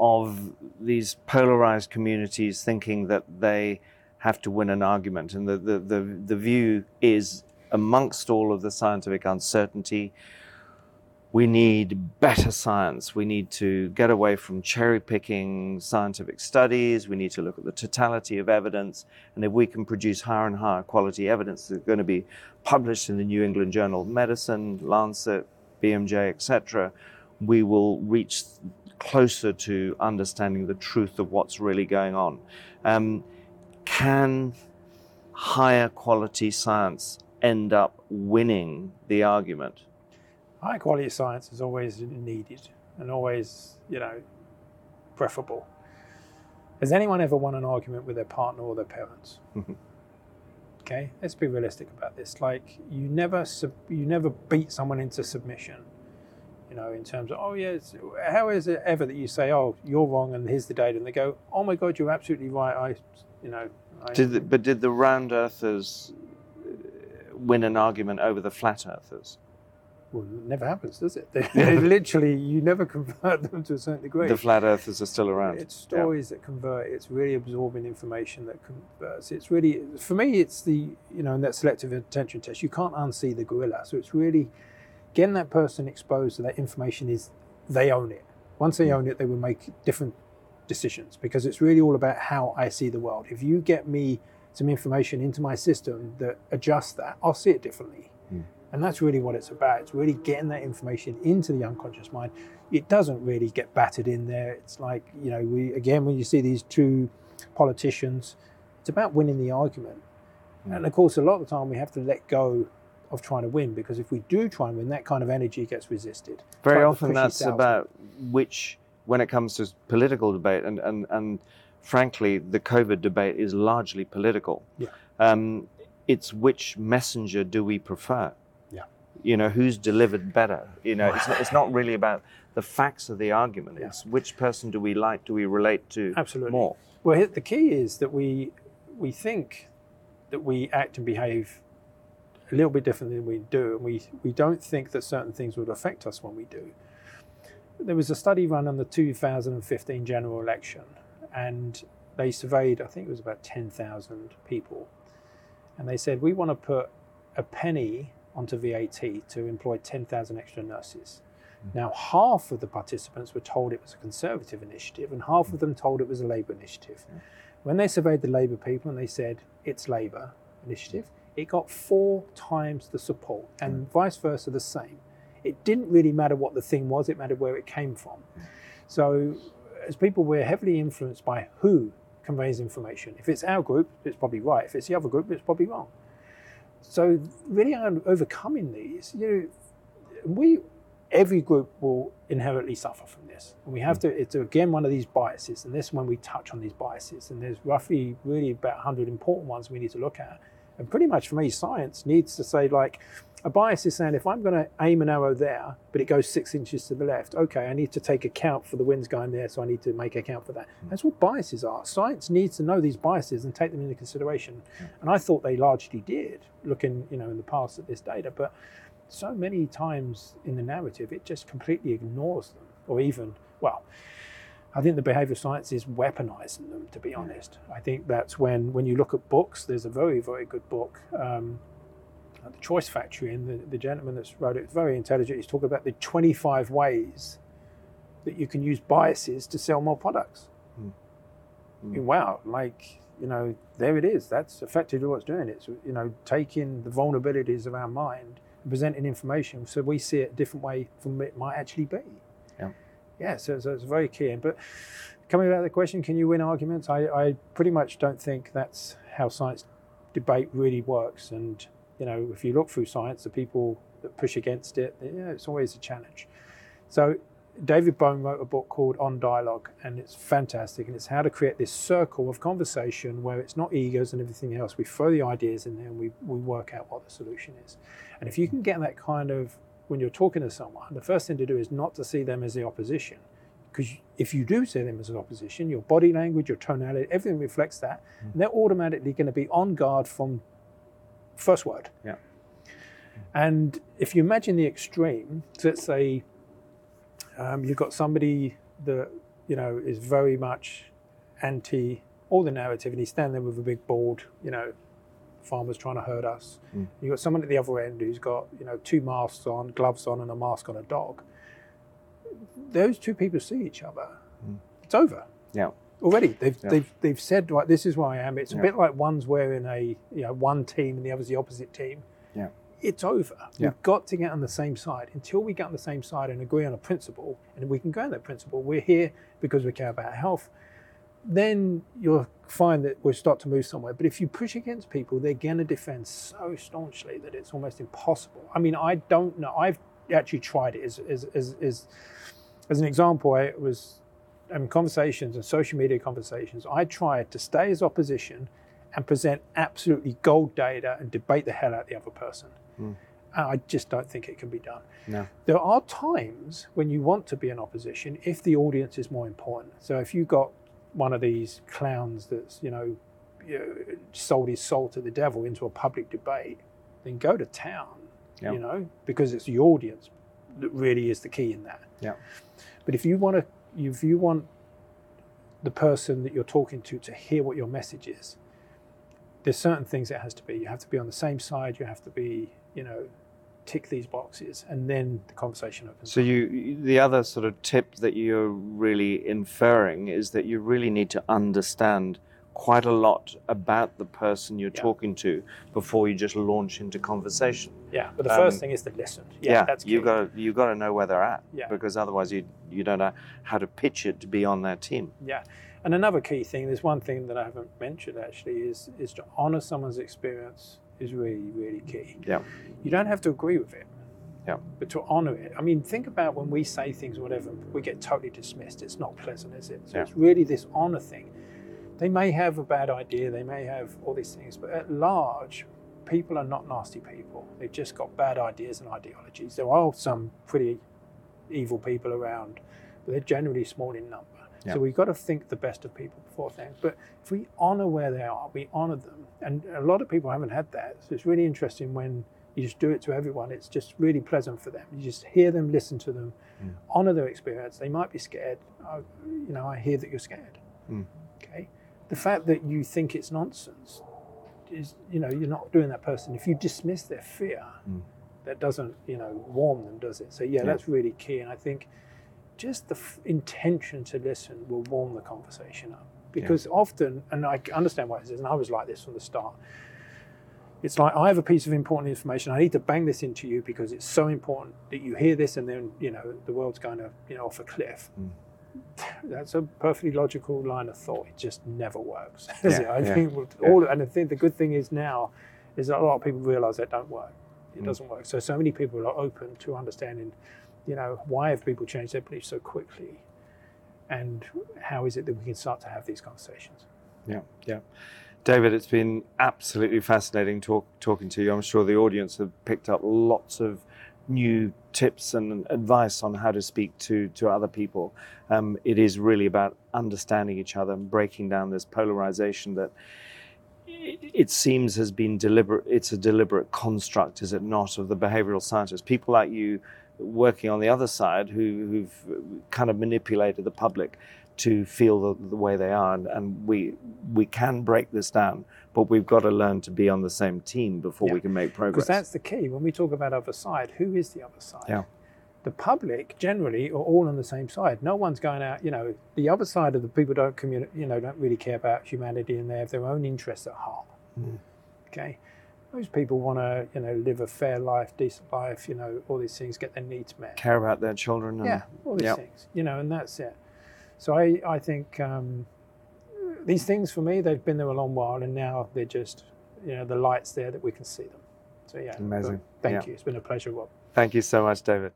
Speaker 1: of these polarized communities thinking that they have to win an argument. And the, the, the, the view is amongst all of the scientific uncertainty, we need better science. We need to get away from cherry picking scientific studies. We need to look at the totality of evidence. And if we can produce higher and higher quality evidence that's going to be published in the New England Journal of Medicine, Lancet, BMJ, etc., we will reach closer to understanding the truth of what's really going on. Um, can higher quality science end up winning the argument?
Speaker 2: high quality science is always needed and always, you know, preferable. Has anyone ever won an argument with their partner or their parents? okay, let's be realistic about this. Like, you never sub- you never beat someone into submission. You know, in terms of, oh yes, how is it ever that you say, oh, you're wrong and here's the data, and they go, oh my god, you're absolutely right. I, you know. I,
Speaker 1: did the, but did the round earthers uh, win an argument over the flat earthers?
Speaker 2: well, it never happens, does it? They, they literally, you never convert them to a certain degree.
Speaker 1: The flat earthers are still around.
Speaker 2: It's stories yeah. that convert. It's really absorbing information that converts. It's really, for me, it's the, you know, in that selective attention test, you can't unsee the gorilla. So it's really getting that person exposed to that information is they own it. Once they mm. own it, they will make different decisions because it's really all about how I see the world. If you get me some information into my system that adjusts that, I'll see it differently. Mm. And that's really what it's about. It's really getting that information into the unconscious mind. It doesn't really get battered in there. It's like, you know, we again when you see these two politicians, it's about winning the argument. Mm. And of course a lot of the time we have to let go of trying to win because if we do try and win, that kind of energy gets resisted.
Speaker 1: Very often that's about which when it comes to political debate and, and, and frankly the COVID debate is largely political.
Speaker 2: Yeah.
Speaker 1: Um, it's which messenger do we prefer? you know who's delivered better you know it's, it's not really about the facts of the argument yeah. it's which person do we like do we relate to
Speaker 2: absolutely
Speaker 1: more
Speaker 2: well the key is that we we think that we act and behave a little bit different than we do and we we don't think that certain things would affect us when we do there was a study run on the 2015 general election and they surveyed i think it was about 10,000 people and they said we want to put a penny onto VAT to employ 10,000 extra nurses. Mm. Now, half of the participants were told it was a Conservative initiative, and half of them told it was a Labour initiative. Mm. When they surveyed the Labour people and they said it's Labour initiative, it got four times the support, and mm. vice versa, the same. It didn't really matter what the thing was, it mattered where it came from. So, as people, we're heavily influenced by who conveys information. If it's our group, it's probably right. If it's the other group, it's probably wrong. So really overcoming these, you know, we every group will inherently suffer from this. And we have mm. to, it's again one of these biases, and this when we touch on these biases, and there's roughly really about 100 important ones we need to look at. And pretty much for me, science needs to say, like, a bias is saying if I'm going to aim an arrow there, but it goes six inches to the left, okay, I need to take account for the winds going there, so I need to make account for that. Mm. That's what biases are. Science needs to know these biases and take them into consideration. Mm. And I thought they largely did, looking, you know, in the past at this data. But so many times in the narrative, it just completely ignores them, or even, well, I think the behavioral science is weaponizing them, to be honest. I think that's when, when you look at books, there's a very, very good book. Um, the Choice Factory, and the, the gentleman that's wrote it is very intelligent. He's talking about the 25 ways that you can use biases to sell more products. Mm. Mm. wow, like, you know, there it is. That's effectively what's doing it. So, you know, taking the vulnerabilities of our mind and presenting information so we see it a different way from it might actually be.
Speaker 1: Yeah.
Speaker 2: Yeah, so, so it's very key. But coming back to the question, can you win arguments? I, I pretty much don't think that's how science debate really works. And You know, if you look through science, the people that push against it, yeah, it's always a challenge. So David Bohm wrote a book called On Dialogue, and it's fantastic. And it's how to create this circle of conversation where it's not egos and everything else. We throw the ideas in there and we, we work out what the solution is. And if you can get that kind of, when you're talking to someone, the first thing to do is not to see them as the opposition. Because if you do see them as an opposition, your body language, your tonality, everything reflects that.
Speaker 1: Mm.
Speaker 2: And they're automatically going to be on guard from first word.
Speaker 1: Yeah.
Speaker 2: And if you imagine the extreme, so let's say um, you've got somebody that you know is very much anti all the narrative, and he's standing there with a big board, you know, Pharma's trying to hurt us.
Speaker 1: Mm.
Speaker 2: You've got someone at the other end who's got you know two masks on, gloves on, and a mask on a dog. Those two people see each other.
Speaker 1: Mm.
Speaker 2: It's over
Speaker 1: Yeah.
Speaker 2: already. They've
Speaker 1: Yeah.
Speaker 2: they've they've said right, this is where I am. It's a bit like one's wearing a you know one team and the other's the opposite team.
Speaker 1: Yeah.
Speaker 2: It's over.
Speaker 1: Yeah.
Speaker 2: We've got to get on the same side. Until we get on the same side and agree on a principle, and we can go on that principle, we're here because we care about health. Then you'll find that we'll start to move somewhere. But if you push against people, they're going to defend so staunchly that it's almost impossible. I mean, I don't know. I've actually tried it as, as, as, as, as an example. I was having conversations and social media conversations. I tried to stay as opposition and present absolutely gold data and debate the hell out of the other person.
Speaker 1: Mm.
Speaker 2: I just don't think it can be done.
Speaker 1: No.
Speaker 2: There are times when you want to be in opposition if the audience is more important. So if you've got one of these clowns that's, you know, you know, sold his soul to the devil into a public debate, then go to town,
Speaker 1: Yeah.
Speaker 2: you know, because it's the audience that really is the key in that.
Speaker 1: Yeah.
Speaker 2: But if you want to, if you want the person that you're talking to to hear what your message is, there's certain things it has to be. You have to be on the same side. You have to be, you know, tick these boxes, and then the conversation opens.
Speaker 1: So you, the other sort of tip that you're really inferring is that you really need to understand quite a lot about the person you're
Speaker 2: Yeah.
Speaker 1: talking to before you just launch into conversation.
Speaker 2: yeah, but the
Speaker 1: um,
Speaker 2: first thing is to listen. Yeah, that's
Speaker 1: you've got to, you've got to know where they're at
Speaker 2: Yeah.
Speaker 1: because otherwise you you don't know how to pitch it to be on their team.
Speaker 2: Yeah, and another key thing. There's one thing that I haven't mentioned actually is is to honor someone's experience is really really key.
Speaker 1: Yeah.
Speaker 2: You don't have to agree with it.
Speaker 1: Yeah.
Speaker 2: But to honor it. I mean, think about when we say things or whatever, we get totally dismissed. It's not pleasant, is it? So
Speaker 1: Yeah.
Speaker 2: it's really this honor thing. They may have a bad idea, they may have all these things, but at large, people are not nasty people. They've just got bad ideas and ideologies. There are some pretty evil people around, but they're generally small in number.
Speaker 1: Yeah.
Speaker 2: So we've got to think the best of people before things. But if we honor where they are, we honor them. And a lot of people haven't had that. So it's really interesting when you just do it to everyone. It's just really pleasant for them. You just hear them, listen to them,
Speaker 1: Mm.
Speaker 2: honor their experience. They might be scared. Oh, you know, I hear that you're scared.
Speaker 1: Mm.
Speaker 2: Okay. The fact that you think it's nonsense is, you know, you're not doing that person. If you dismiss their fear,
Speaker 1: Mm.
Speaker 2: that doesn't, you know, warm them, does it? So yeah,
Speaker 1: Yeah.
Speaker 2: that's really key. And I think just the f- intention to listen will warm the conversation up because often, and I understand why it is, and I was like this from the start. It's like I have a piece of important information. I need to bang this into you because it's so important that you hear this, and then you know the world's going to you know off a cliff.
Speaker 1: Mm.
Speaker 2: That's a perfectly logical line of thought. It just never works.
Speaker 1: Yeah?
Speaker 2: I
Speaker 1: yeah,
Speaker 2: think
Speaker 1: yeah.
Speaker 2: all, and I think the good thing is now is that a lot of people realise that don't work. It
Speaker 1: Mm.
Speaker 2: doesn't work. So so many people are open to understanding. You know, why have people changed their beliefs so quickly? And how is it that we can start to have these conversations?
Speaker 1: Yeah, yeah. David, it's been absolutely fascinating talk, talking to you. I'm sure the audience have picked up lots of new tips and advice on how to speak to, to other people. Um, it is really about understanding each other and breaking down this polarization that it, it seems has been deliberate. It's a deliberate construct, is it not, of the behavioral scientists? People like you working on the other side who, who've kind of manipulated the public to feel the, the way they are, and, and we we can break this down, but we've got to learn to be on the same team before
Speaker 2: Yeah.
Speaker 1: we can make progress.
Speaker 2: Because that's the key. When we talk about other side, who is the other side?
Speaker 1: Yeah.
Speaker 2: The public generally are all on the same side. No one's going out, you know, the other side of the people don't communicate, you know, don't really care about humanity and they have their own interests at heart.
Speaker 1: Mm.
Speaker 2: Okay. Those people want to, you know, live a fair life, decent life, you know, all these things, get their needs met.
Speaker 1: Care about their children. And,
Speaker 2: Yeah, all these
Speaker 1: yeah.
Speaker 2: things, you know, and that's it. So I, I think um, these things for me, they've been there a long while, and now they're just, you know, the lights there that we can see them. So yeah,
Speaker 1: Amazing.
Speaker 2: Thank
Speaker 1: Yeah.
Speaker 2: you. It's been a pleasure, Rob.
Speaker 1: Thank you so much, David.